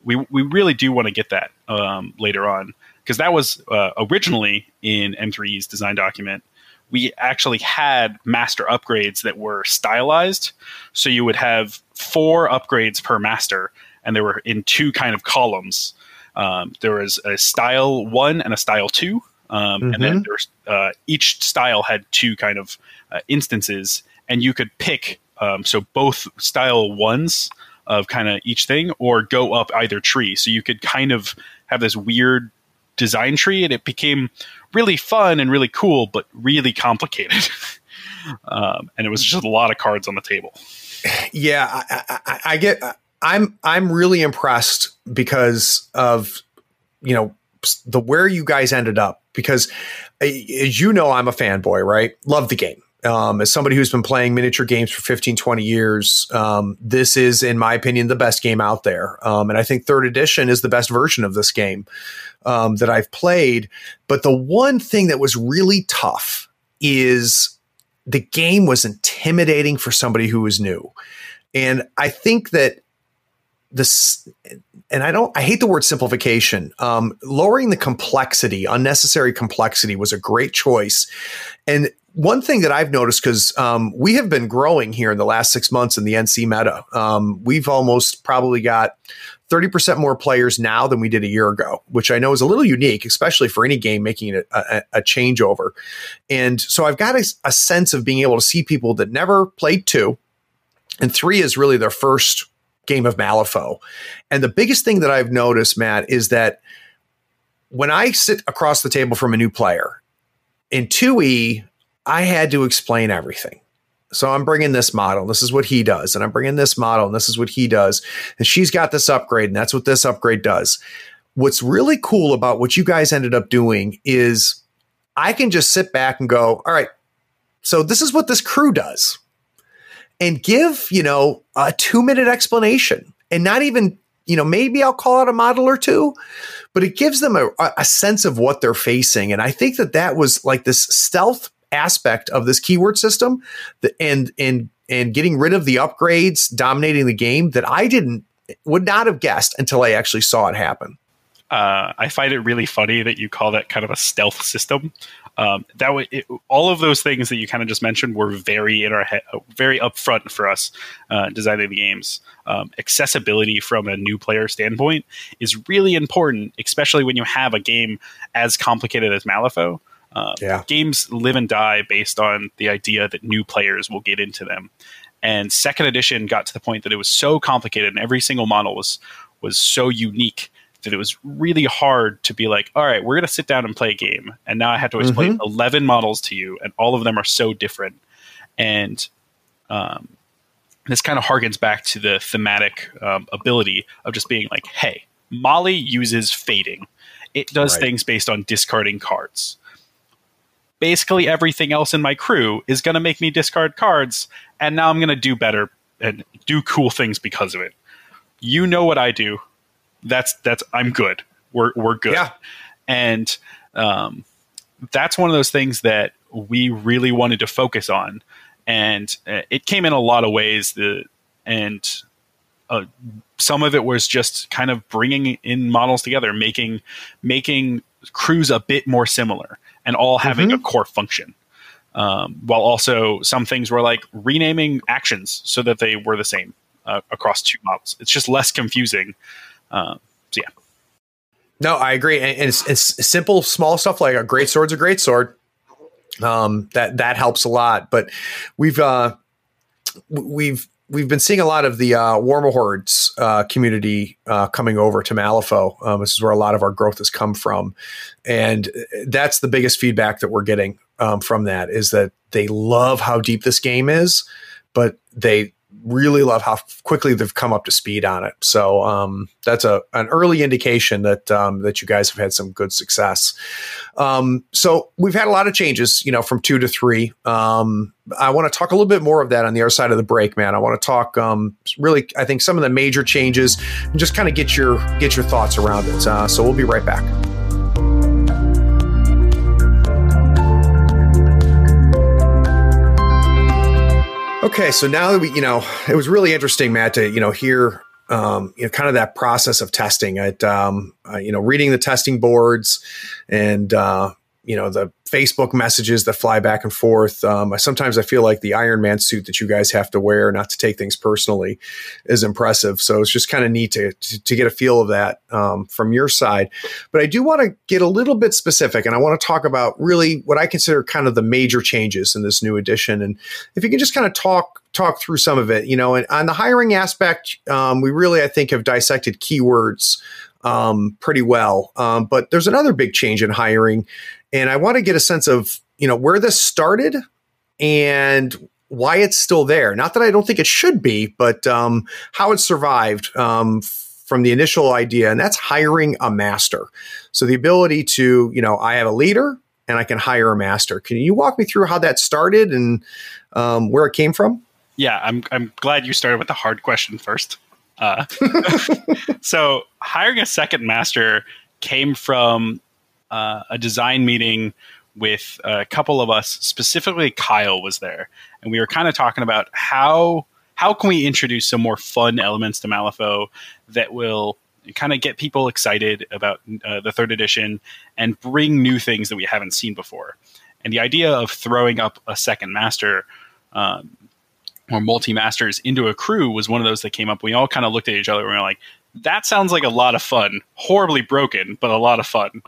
we we really do want to get that um, later on because that was uh, originally in M3's design document we actually had master upgrades that were stylized so you would have four upgrades per master and they were in two kind of columns. Um, there was a style one and a style two, um, mm-hmm. and then mm-hmm. uh, each style had two kind of uh, instances, and you could pick. Um, so both style ones of kind of each thing, or go up either tree. So you could kind of have this weird design tree, and it became really fun and really cool, but really complicated. um, and it was just a lot of cards on the table. Yeah, I, I, I get. I'm I'm really impressed because of you know the where you guys ended up because as you know I'm a fanboy right? Love the game. Um, as somebody who's been playing miniature games for 15 20 years um, this is in my opinion the best game out there. Um, and I think third edition is the best version of this game um, that I've played. But the one thing that was really tough is the game was intimidating for somebody who was new. And I think that this and I don't I hate the word simplification. Um, lowering the complexity, unnecessary complexity was a great choice. And one thing that I've noticed because um, we have been growing here in the last six months in the NC meta, um, we've almost probably got 30% more players now than we did a year ago, which I know is a little unique, especially for any game making a, a, a changeover. And so I've got a, a sense of being able to see people that never played two, and three is really their first game of Malifaux. And the biggest thing that I've noticed, Matt, is that when I sit across the table from a new player in 2E, I had to explain everything. So I'm bringing this model. This is what he does. And I'm bringing this model. And this is what he does. And she's got this upgrade. And that's what this upgrade does. What's really cool about what you guys ended up doing is I can just sit back and go, all right, so this is what this crew does and give, you know, a two minute explanation and not even, you know, maybe I'll call out a model or two, but it gives them a, a sense of what they're facing. And I think that that was like this stealth aspect of this keyword system and, and, and getting rid of the upgrades dominating the game that I didn't, would not have guessed until I actually saw it happen. Uh, I find it really funny that you call that kind of a stealth system. Um, that way, it, all of those things that you kind of just mentioned were very in our head, very upfront for us uh, designing the games. Um, accessibility from a new player standpoint is really important, especially when you have a game as complicated as Malifaux. Uh, yeah. Games live and die based on the idea that new players will get into them. And second edition got to the point that it was so complicated, and every single model was was so unique that it was really hard to be like, all right, we're going to sit down and play a game. And now I have to explain mm-hmm. 11 models to you, and all of them are so different. And um, this kind of harkens back to the thematic um, ability of just being like, hey, Molly uses fading, it does right. things based on discarding cards. Basically, everything else in my crew is going to make me discard cards, and now I'm going to do better and do cool things because of it. You know what I do that's that's I'm good. We're we're good. Yeah. And um, that's one of those things that we really wanted to focus on, and uh, it came in a lot of ways. The and uh, some of it was just kind of bringing in models together, making making crews a bit more similar, and all having mm-hmm. a core function. Um, while also some things were like renaming actions so that they were the same uh, across two models. It's just less confusing um, so yeah. No, I agree, and it's, it's simple, small stuff like a great sword's a great sword. Um, that that helps a lot. But we've uh, we've we've been seeing a lot of the uh, Warmahordes uh, community uh, coming over to Malifaux. Um, this is where a lot of our growth has come from, and that's the biggest feedback that we're getting um, from that is that they love how deep this game is, but they really love how quickly they've come up to speed on it. So um, that's a an early indication that um, that you guys have had some good success. Um, so we've had a lot of changes, you know, from two to three. Um, I want to talk a little bit more of that on the other side of the break, man. I want to talk um, really, I think some of the major changes, and just kind of get your get your thoughts around it. Uh, so we'll be right back. Okay, so now that we, you know, it was really interesting, Matt, to you know hear, um, you know, kind of that process of testing. At um, uh, you know, reading the testing boards, and uh, you know the Facebook messages that fly back and forth. Um, sometimes I feel like the Iron Man suit that you guys have to wear, not to take things personally, is impressive. So it's just kind of neat to, to, to get a feel of that um, from your side. But I do want to get a little bit specific, and I want to talk about really what I consider kind of the major changes in this new edition. And if you can just kind of talk talk through some of it, you know, and on the hiring aspect, um, we really I think have dissected keywords um, pretty well. Um, but there's another big change in hiring, and I want to get a sense of you know where this started and why it's still there. Not that I don't think it should be, but um, how it survived um, from the initial idea, and that's hiring a master. So the ability to you know I have a leader and I can hire a master. Can you walk me through how that started and um, where it came from? Yeah, I'm I'm glad you started with the hard question first. Uh, so hiring a second master came from uh, a design meeting with a couple of us. Specifically, Kyle was there, and we were kind of talking about how how can we introduce some more fun elements to Malifaux that will kind of get people excited about uh, the third edition and bring new things that we haven't seen before. And the idea of throwing up a second master um, or multi masters into a crew was one of those that came up. We all kind of looked at each other and we were like, that sounds like a lot of fun. Horribly broken, but a lot of fun.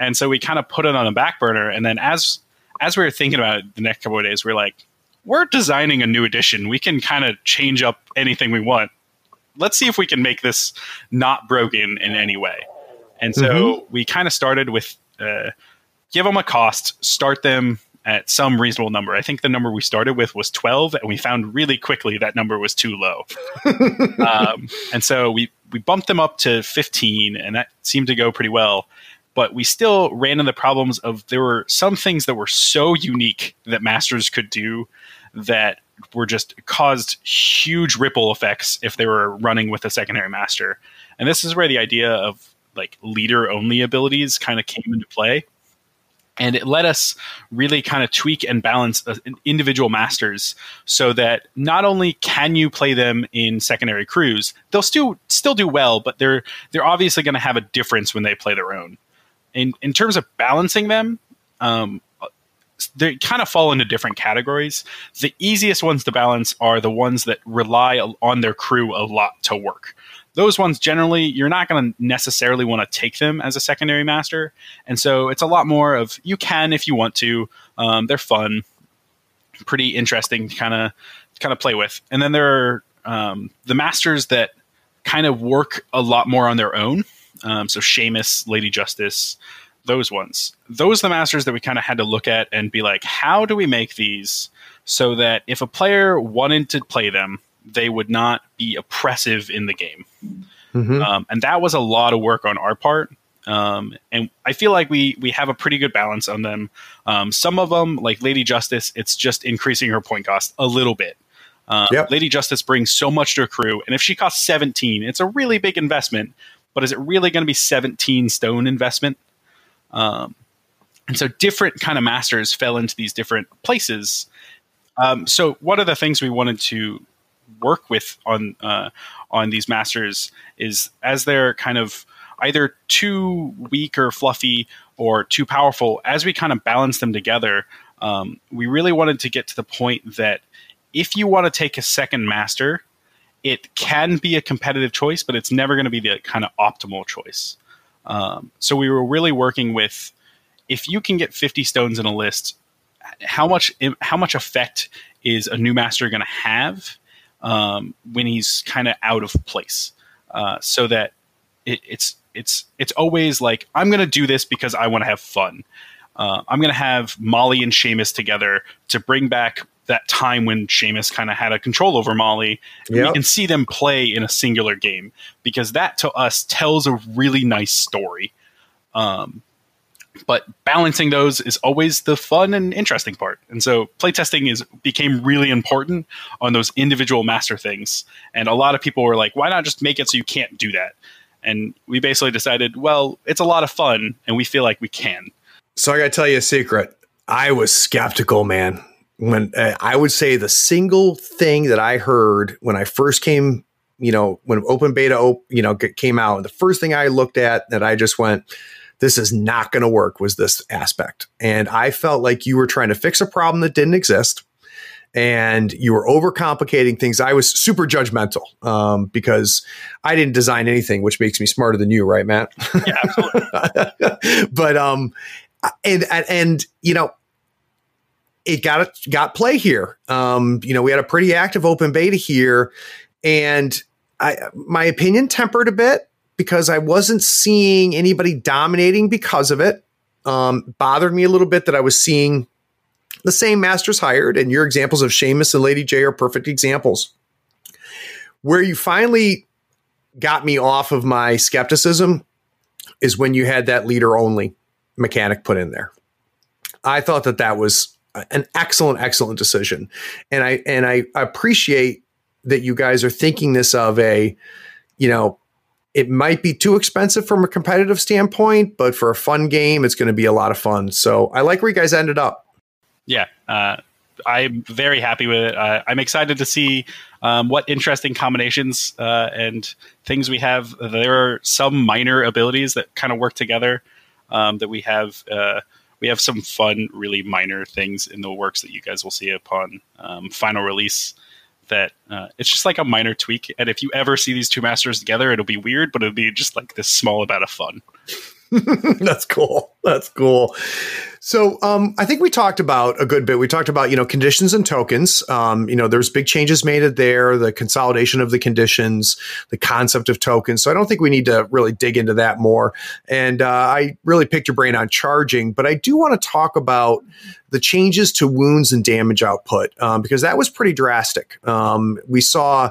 And so we kind of put it on the back burner. And then as as we were thinking about it the next couple of days, we are like, we're designing a new edition. We can kind of change up anything we want. Let's see if we can make this not broken in any way. And so mm-hmm. we kind of started with uh, give them a cost, start them at some reasonable number. I think the number we started with was 12, and we found really quickly that number was too low. um, and so we, we bumped them up to 15, and that seemed to go pretty well. But we still ran into the problems of there were some things that were so unique that masters could do that were just caused huge ripple effects if they were running with a secondary master. And this is where the idea of like leader only abilities kind of came into play and it let us really kind of tweak and balance uh, individual masters so that not only can you play them in secondary crews they'll still still do well but they're they're obviously going to have a difference when they play their own in in terms of balancing them um, they kind of fall into different categories. The easiest ones to balance are the ones that rely on their crew a lot to work. Those ones generally you're not going to necessarily want to take them as a secondary master and so it's a lot more of you can if you want to um, they're fun pretty interesting to kind of kind of play with. And then there are um, the masters that kind of work a lot more on their own um, so Seamus, Lady Justice, those ones. Those are the masters that we kind of had to look at and be like, how do we make these so that if a player wanted to play them, they would not be oppressive in the game. Mm-hmm. Um, and that was a lot of work on our part. Um, and I feel like we we have a pretty good balance on them. Um, some of them, like Lady Justice, it's just increasing her point cost a little bit. Uh, yep. Lady Justice brings so much to a crew, and if she costs 17, it's a really big investment. But is it really going to be 17 stone investment? Um, and so different kind of masters fell into these different places. Um, so one of the things we wanted to work with on uh, on these masters is as they're kind of either too weak or fluffy or too powerful. As we kind of balance them together, um, we really wanted to get to the point that if you want to take a second master, it can be a competitive choice, but it's never going to be the kind of optimal choice. Um, so we were really working with if you can get 50 stones in a list, how much how much effect is a new master going to have um, when he's kind of out of place, uh, so that it, it's it's it's always like I'm going to do this because I want to have fun. Uh, I'm going to have Molly and Seamus together to bring back that time when Seamus kind of had a control over Molly. Yep. We can see them play in a singular game because that to us tells a really nice story. Um, but balancing those is always the fun and interesting part. And so playtesting is became really important on those individual master things. And a lot of people were like, why not just make it so you can't do that? And we basically decided, well, it's a lot of fun and we feel like we can. So I got to tell you a secret. I was skeptical, man. When uh, I would say the single thing that I heard when I first came, you know, when open beta, you know, came out, the first thing I looked at that I just went, this is not going to work was this aspect. And I felt like you were trying to fix a problem that didn't exist and you were overcomplicating things. I was super judgmental um, because I didn't design anything, which makes me smarter than you, right, Matt? Yeah, absolutely. but um, and and you know, it got got play here. Um, you know, we had a pretty active open beta here, and I my opinion tempered a bit because I wasn't seeing anybody dominating because of it. Um, bothered me a little bit that I was seeing the same masters hired, and your examples of Seamus and Lady J are perfect examples. Where you finally got me off of my skepticism is when you had that leader only mechanic put in there. I thought that that was an excellent, excellent decision, and I and I appreciate that you guys are thinking this of a, you know, it might be too expensive from a competitive standpoint, but for a fun game, it's going to be a lot of fun. So I like where you guys ended up yeah, uh, I'm very happy with it. Uh, I'm excited to see um, what interesting combinations uh, and things we have. There are some minor abilities that kind of work together. Um, that we have uh, we have some fun, really minor things in the works that you guys will see upon um, final release. That uh, it's just like a minor tweak, and if you ever see these two masters together, it'll be weird, but it'll be just like this small amount of fun. That's cool. That's cool. So um, I think we talked about a good bit. We talked about you know conditions and tokens. Um, you know, there's big changes made there, the consolidation of the conditions, the concept of tokens. So I don't think we need to really dig into that more. And uh, I really picked your brain on charging, but I do want to talk about the changes to wounds and damage output um, because that was pretty drastic. Um, we saw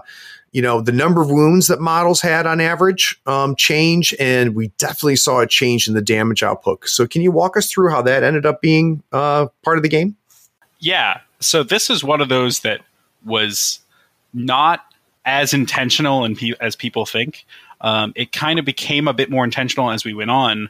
you know, the number of wounds that models had on average um, change, and we definitely saw a change in the damage output. So, can you walk us through how that ended up being uh, part of the game? Yeah. So, this is one of those that was not as intentional and pe- as people think. Um, it kind of became a bit more intentional as we went on.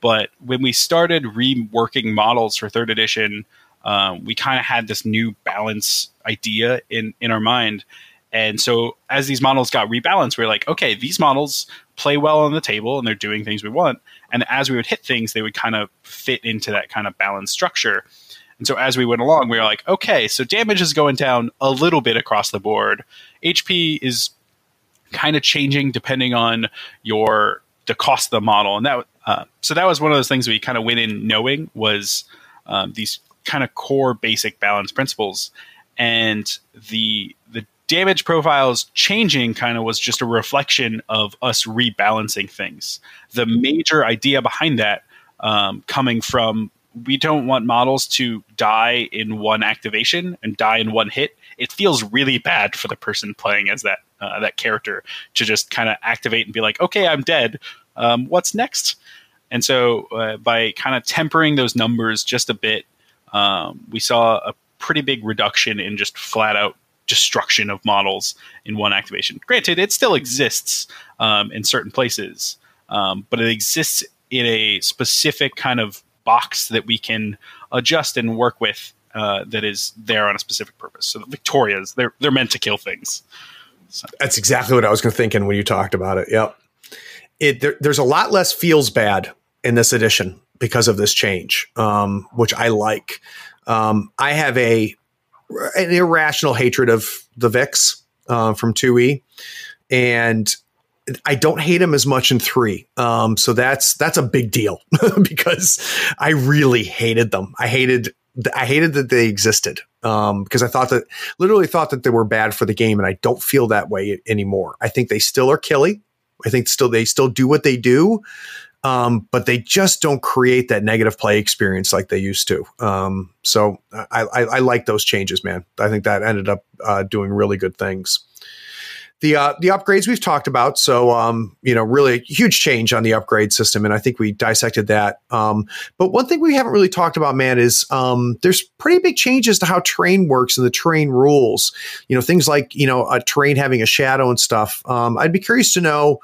But when we started reworking models for third edition, um, we kind of had this new balance idea in, in our mind and so as these models got rebalanced, we are like, okay, these models play well on the table and they're doing things we want. And as we would hit things, they would kind of fit into that kind of balanced structure. And so as we went along, we were like, okay, so damage is going down a little bit across the board. HP is kind of changing depending on your the cost of the model. And that uh, so that was one of those things we kind of went in knowing was um, these kind of core basic balance principles. And the the damage profiles changing kind of was just a reflection of us rebalancing things. The major idea behind that um, coming from we don't want models to die in one activation and die in one hit. It feels really bad for the person playing as that uh, that character to just kind of activate and be like, okay, I'm dead. Um, what's next? And so uh, by kind of tempering those numbers just a bit, um, we saw a pretty big reduction in just flat out destruction of models in one activation. Granted, it still exists um, in certain places, um, but it exists in a specific kind of box that we can adjust and work with uh, that is there on a specific purpose. So the Viktorias, they're they're meant to kill things. So. That's exactly what I was thinking when you talked about it. Yep. It there, there's a lot less feels bad in this edition because of this change, um, which I like. Um, I have a an irrational hatred of the Viks uh, from 2E. And I don't hate him as much in three. Um, so that's that's a big deal because I really hated them. I hated I hated that they existed um, because I thought that literally thought that they were bad for the game, and I don't feel that way anymore. I think they still are killy. I think still they still do what they do, um, but they just don't create that negative play experience like they used to. Um, so I, I, I, like those changes, man. I think that ended up uh, doing really good things. The uh, the upgrades we've talked about, so um, you know, really huge change on the upgrade system, and I think we dissected that. Um, but one thing we haven't really talked about, man, is um, there's pretty big changes to how terrain works and the terrain rules. You know, things like you know a terrain having a shadow and stuff. Um, I'd be curious to know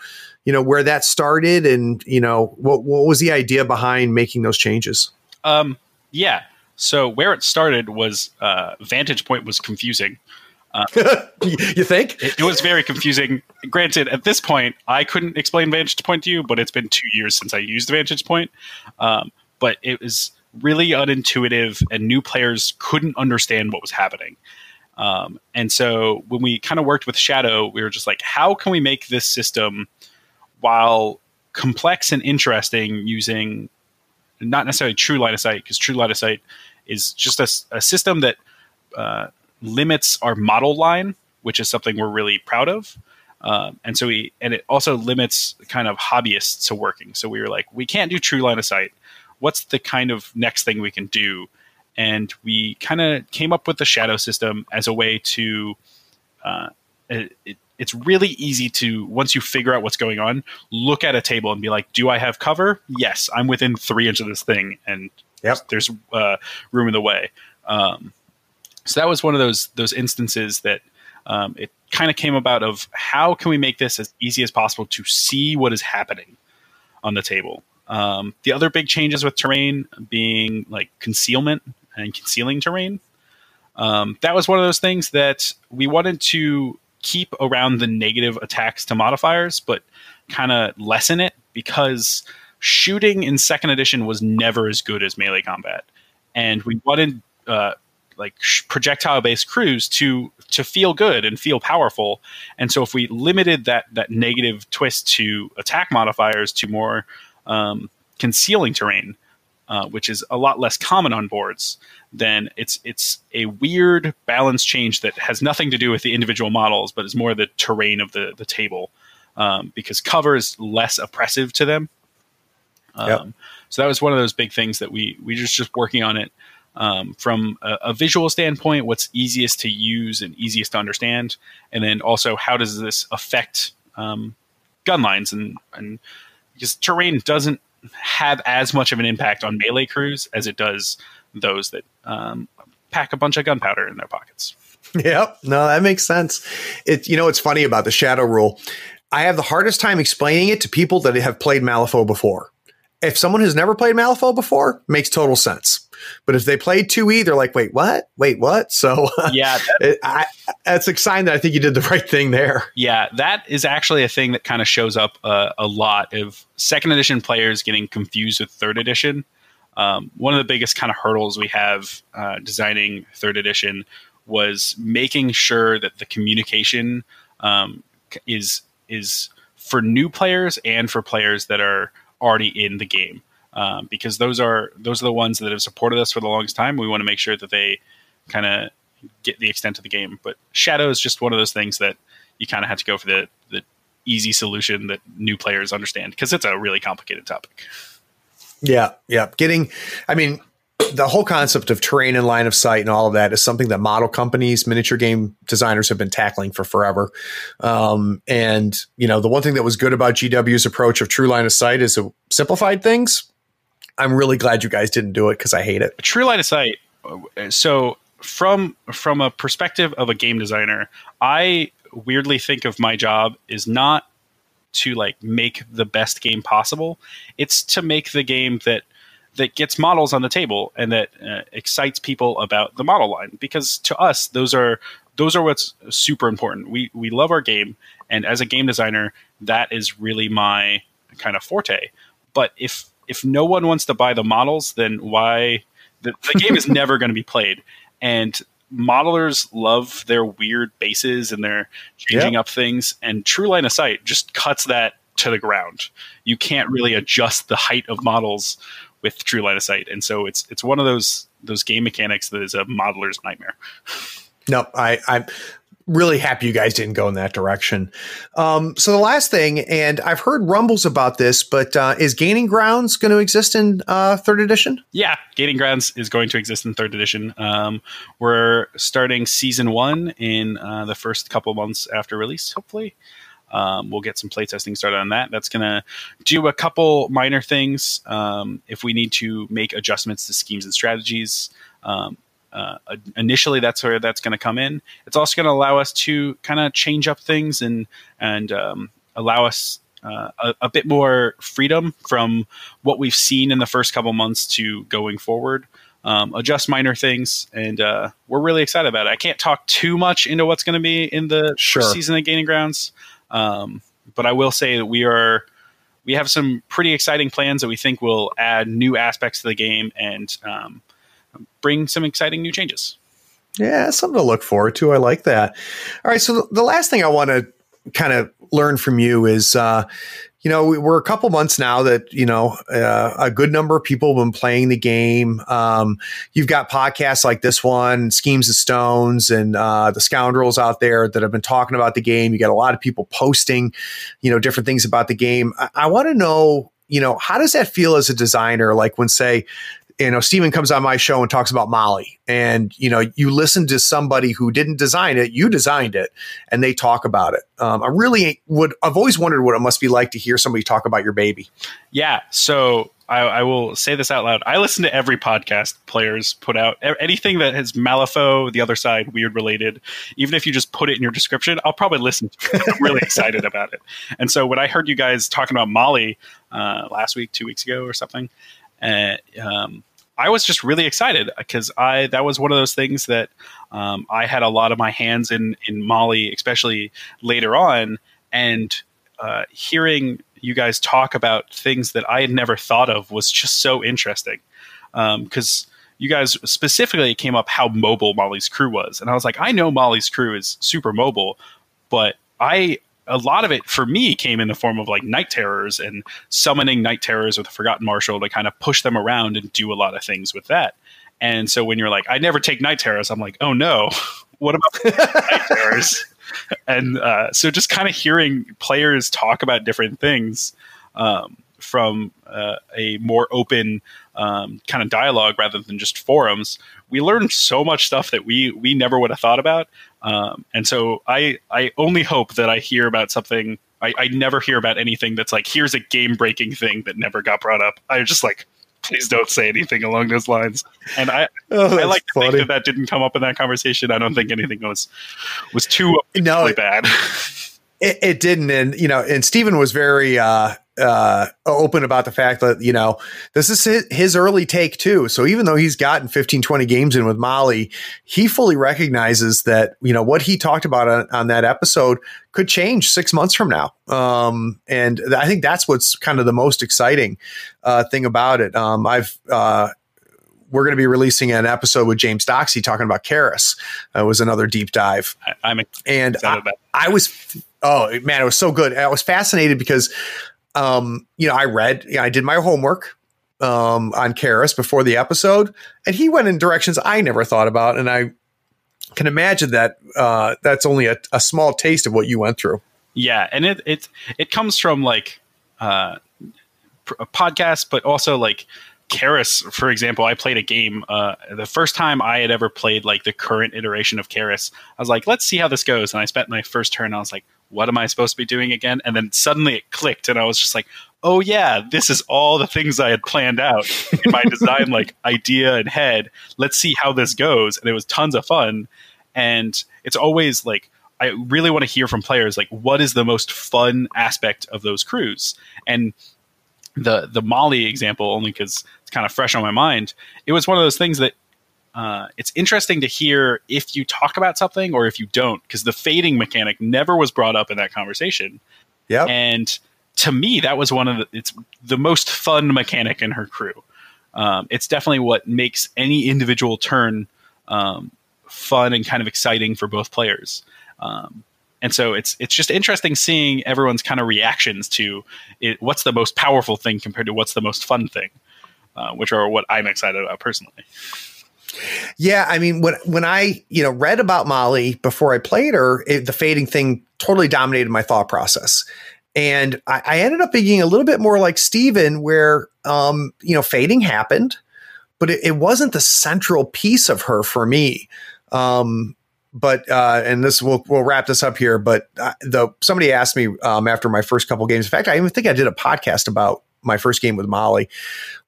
you know where that started and you know what what was the idea behind making those changes um, yeah so where it started was uh, vantage point was confusing you think? It, it, was very confusing. Granted, at this point, I couldn't explain Vantage Point to you, but it's been two years since I used Vantage Point. Um, but it was really unintuitive, and new players couldn't understand what was happening. Um, and so when we kind of worked with Shadow, we were just like, how can we make this system, while complex and interesting, using not necessarily true line of sight, because true line of sight is just a, a system that uh, limits our model line, which is something we're really proud of. Um, and so we, and it also limits kind of hobbyists to working. So we were like, we can't do true line of sight. What's the kind of next thing we can do? And we kind of came up with the shadow system as a way to, uh, it, it, it's really easy to once you figure out what's going on, look at a table and be like, "Do I have cover? Yes, I'm within three inches of this thing, and yep. there's uh, room in the way." Um, so that was one of those those instances that um, it kind of came about of how can we make this as easy as possible to see what is happening on the table. Um, the other big changes with terrain being like concealment and concealing terrain. Um, that was one of those things that we wanted to keep around the negative attacks to modifiers, but kind of lessen it because shooting in second edition was never as good as melee combat, and we wanted uh, like projectile based crews to to feel good and feel powerful. And so if we limited that that negative twist to attack modifiers to more um, concealing terrain, uh, which is a lot less common on boards, then it's it's a weird balance change that has nothing to do with the individual models, but is more the terrain of the the table. Um, because cover is less oppressive to them. Um, yep. So that was one of those big things that we we just just working on it um, from a, a, visual standpoint, what's easiest to use and easiest to understand, and then also how does this affect um, gun lines and and because terrain doesn't have as much of an impact on melee crews as it does those that um, pack a bunch of gunpowder in their pockets. Yep, no, that makes sense. It you know what's funny about the shadow rule. I have the hardest time explaining it to people that have played Malifaux before. If someone has never played Malifaux before, makes total sense but if they play 2E, they're like, wait, what? Wait, what? So yeah, it, I, that's a sign that I think you did the right thing there. Yeah, that is actually a thing that kind of shows up uh, a lot of second edition players getting confused with third edition. Um, one of the biggest kind of hurdles we have uh, designing third edition was making sure that the communication um, is is for new players and for players that are already in the game um, because those are those are the ones that have supported us for the longest time. We want to make sure that they kind of get the extent of the game. But Shadow is just one of those things that you kind of have to go for the the easy solution that new players understand because it's a really complicated topic. Yeah, yeah. Getting, I mean, the whole concept of terrain and line of sight and all of that is something that model companies, miniature game designers have been tackling for forever. Um, and you know, the one thing that was good about GW's approach of true line of sight is it simplified things I'm really glad you guys didn't do it because I hate it. True line of sight. So from from a perspective of a game designer, I weirdly think of my job is not to like make the best game possible. It's to make the game that that gets models on the table and that uh, excites people about the model line because to us those are those are what's super important. We we love our game and as a game designer that is really my kind of forte. But if if no one wants to buy the models, then why the, the game is never going to be played. And modelers love their weird bases and they're changing up things. And True Line of Sight just cuts that to the ground. You can't really adjust the height of models with True Line of Sight, and so it's it's one of those those game mechanics that is a modeler's nightmare. No, I, I really happy you guys didn't go in that direction. Um, so the last thing, and I've heard rumbles about this, but uh, is Gaining Grounds going to exist in uh, third edition? Yeah, Gaining Grounds is going to exist in third edition. Um, we're starting season one in uh, the first couple months after release, hopefully. Um, we'll get some playtesting started on that. That's going to do a couple minor things. Um, if we need to make adjustments to schemes and strategies, um, uh, initially that's where that's going to come in. It's also going to allow us to kind of change up things and and um, allow us uh, a, a, bit more freedom from what we've seen in the first couple months to going forward. um, adjust minor things, and uh, we're really excited about it. I can't talk too much into what's going to be in the Sure. season of Gaining Grounds, um, but I will say that we are we have some pretty exciting plans that we think will add new aspects to the game and um, bring some exciting new changes. Yeah, something to look forward to. I like that. All right. So the, last thing I want to kind of learn from you is, uh, you know, we- we're a couple months now that, you know, uh, a good number of people have been playing the game. Um, you've got podcasts like this one, Schemes and Stones, and uh, the Scoundrels out there that have been talking about the game. You got a lot of people posting, you know, different things about the game. I, I want to know, you know, how does that feel as a designer? Like when, say, you know, Steven comes on my show and talks about Molly, and you know, you listen to somebody who didn't design it, you designed it, and they talk about it. Um, I really would. I've always wondered what it must be like to hear somebody talk about your baby. Yeah, so I, I will say this out loud. I listen to every podcast players put out. Anything that has Malifaux, the other side, Wyrd related. Even if you just put it in your description, I'll probably listen to it. I'm really excited about it. And so when I heard you guys talking about Molly uh, last week, two weeks ago, or something, uh, um, I was just really excited because I that was one of those things that um, I had a lot of my hands in in Molly, especially later on, and uh, hearing you guys talk about things that I had never thought of was just so interesting. Because you guys specifically came up how mobile Molly's crew was, and I was like, I know Molly's crew is super mobile, but I a lot of it for me came in the form of like night terrors and summoning night terrors with a forgotten marshal to kind of push them around and do a lot of things with that. And so when you're like, I never take night terrors, I'm like, oh no, what about night terrors? And uh, so just kind of hearing players talk about different things um, from uh, a more open um, kind of dialogue rather than just forums, we learned so much stuff that we we never would have thought about. Um, and so I I only hope that I hear about something. I, I never hear about anything that's like here's a game breaking thing that never got brought up. I just like please don't say anything along those lines. And I Oh, I like to funny. think that that didn't come up in that conversation. I don't think anything was was too No, bad. It, it didn't, and you know, and Stephen was very uh, uh, open about the fact that you know this is his, early take too. So even though he's gotten 15, 20 games in with Molly, he fully recognizes that you know what he talked about on, on that episode could change six months from now. Um, and I think that's what's kind of the most exciting uh, thing about it. Um, I've uh, we're going to be releasing an episode with James Doxey talking about Kaeris. Uh, was another deep dive, I, I'm and I. I was, oh man, it was so good. I was fascinated because, um, you know, I read, you know, I did my homework um, on Kaeris before the episode, and he went in directions I never thought about, and I can imagine that uh, that's only a, a small taste of what you went through. Yeah, and it it it comes from like uh, a podcast, but also like Kaeris, for example. I played a game uh, the first time I had ever played like the current iteration of Kaeris. I was like, let's see how this goes, and I spent my first turn. I was like, what am I supposed to be doing again? And then suddenly it clicked, and I was just like, oh yeah, this is all the things I had planned out in my design like idea and head. Let's see how this goes, and it was tons of fun. And it's always like I really want to hear from players like what is the most fun aspect of those crews and the the Molly example only because it's kind of fresh on my mind. It was one of those things that uh, it's interesting to hear if you talk about something or if you don't because the fading mechanic never was brought up in that conversation. Yeah, And to me, that was one of the it's the most fun mechanic in her crew. Um, it's definitely what makes any individual turn um, fun and kind of exciting for both players. Um, and so it's it's just interesting seeing everyone's kind of reactions to it, what's the most powerful thing compared to what's the most fun thing, uh, which are what I'm excited about personally. Yeah, I mean, when when I you know read about Molly before I played her, it, the fading thing totally dominated my thought process, and I, I ended up being a little bit more like Steven, where um, you know fading happened, but it, it wasn't the central piece of her for me. Um, but uh, and this we'll we'll wrap this up here. But uh, the somebody asked me um, after my first couple games. In fact, I even think I did a podcast about my first game with Molly.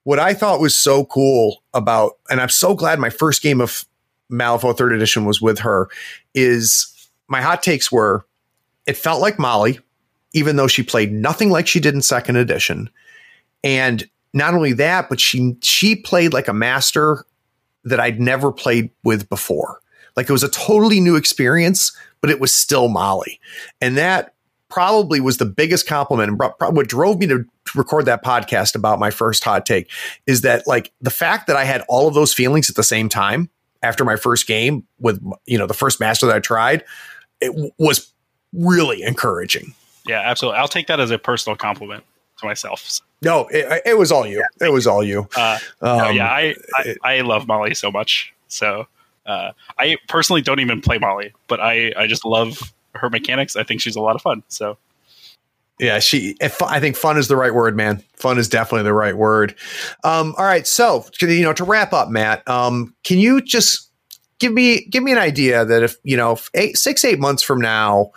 What I thought was so cool about, and I'm so glad my first game of Malifaux Third Edition was with her, is my hot takes were it felt like Molly, even though she played nothing like she did in Second Edition, and not only that, but she she played like a master that I'd never played with before. Like it was a totally new experience, but it was still Molly. And that probably was the biggest compliment and what drove me to record that podcast about my first hot take is that like the fact that I had all of those feelings at the same time after my first game with you know the first master that I tried, it w- was really encouraging. Yeah, absolutely. I'll take that as a personal compliment to myself. No, it, it was all you. Yeah, it was all you. Uh, um, yeah, I, I, I love Molly so much. So uh, I personally don't even play Molly, but I I just love her mechanics. I think she's a lot of fun. So yeah, she. I think fun is the right word, man. Fun is definitely the right word. Um, all right, so you know, to wrap up, Matt, um, can you just give me give me an idea that if you know eight, six eight months from now,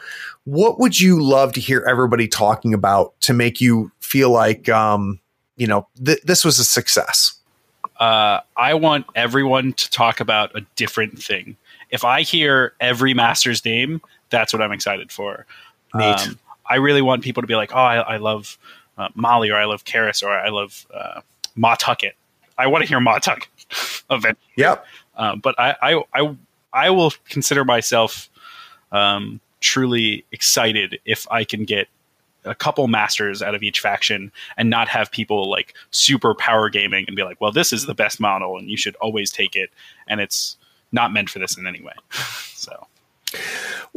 what would you love to hear everybody talking about to make you feel like um, you know th- this was a success? Uh, I want everyone to talk about a different thing. If I hear every master's name, that's what I'm excited for. Neat. Um, I really want people to be like, oh, I, I love uh, Molly or I love Kaeris or I love uh, Ma Tucket. I want to hear Ma Tuck eventually. Yep. Um, but I, I, I, I will consider myself um, truly excited if I can get a couple masters out of each faction and not have people like super power gaming and be like, well, this is the best model and you should always take it. And it's not meant for this in any way. so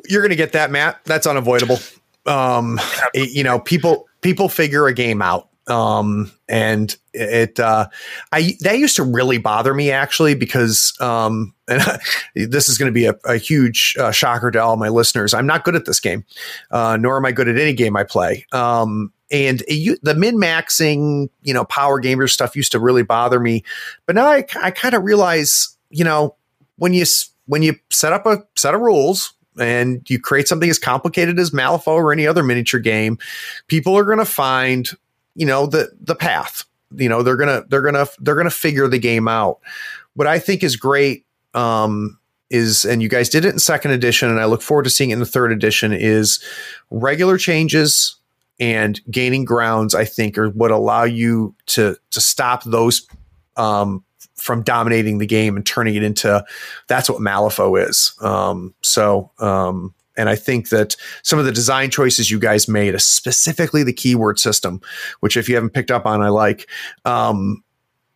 you're going to get that, Matt. That's unavoidable um, it, you know, people people figure a game out. Um, and it, uh, I, that used to really bother me actually because, um, and I, this is going to be a, a huge uh, shocker to all my listeners. I'm not good at this game, uh, nor am I good at any game I play. Um, and it, the min maxing, you know, power gamer stuff used to really bother me, but now I, I kind of realize, you know, when you when you set up a set of rules and you create something as complicated as Malifaux or any other miniature game, people are going to find, you know, the the path. You know, they're gonna they're gonna they're gonna figure the game out. What I think is great um, is, and you guys did it in second edition, and I look forward to seeing it in the third edition. Is regular changes and gaining grounds. I think are what allow you to to stop those um, from dominating the game and turning it into that's what Malifaux is. Um, so, um, and I think that some of the design choices you guys made, specifically the keyword system, which if you haven't picked up on, I like. Um,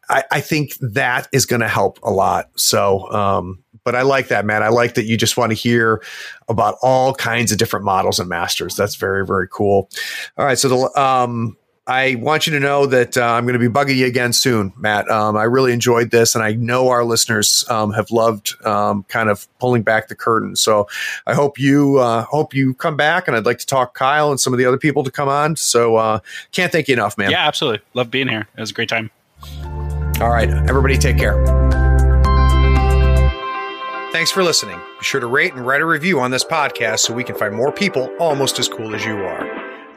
I, I, think that is going to help a lot. So, um, but I like that, man. I like that you just want to hear about all kinds of different models and masters. That's very, very cool. All right. So the, um, I want you to know that uh, I'm going to be bugging you again soon, Matt. Um, I really enjoyed this, and I know our listeners um, have loved um, kind of pulling back the curtain. So I hope you uh, hope you come back, and I'd like to talk Kyle and some of the other people to come on. So uh, can't thank you enough, man. Yeah, absolutely. Love being here. It was a great time. All right, everybody, take care. Thanks for listening. Be sure to rate and write a review on this podcast so we can find more people almost as cool as you are.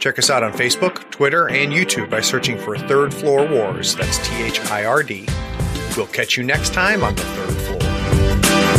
Check us out on Facebook, Twitter, and YouTube by searching for Third Floor Wars. That's T H I R D. We'll catch you next time on the third floor.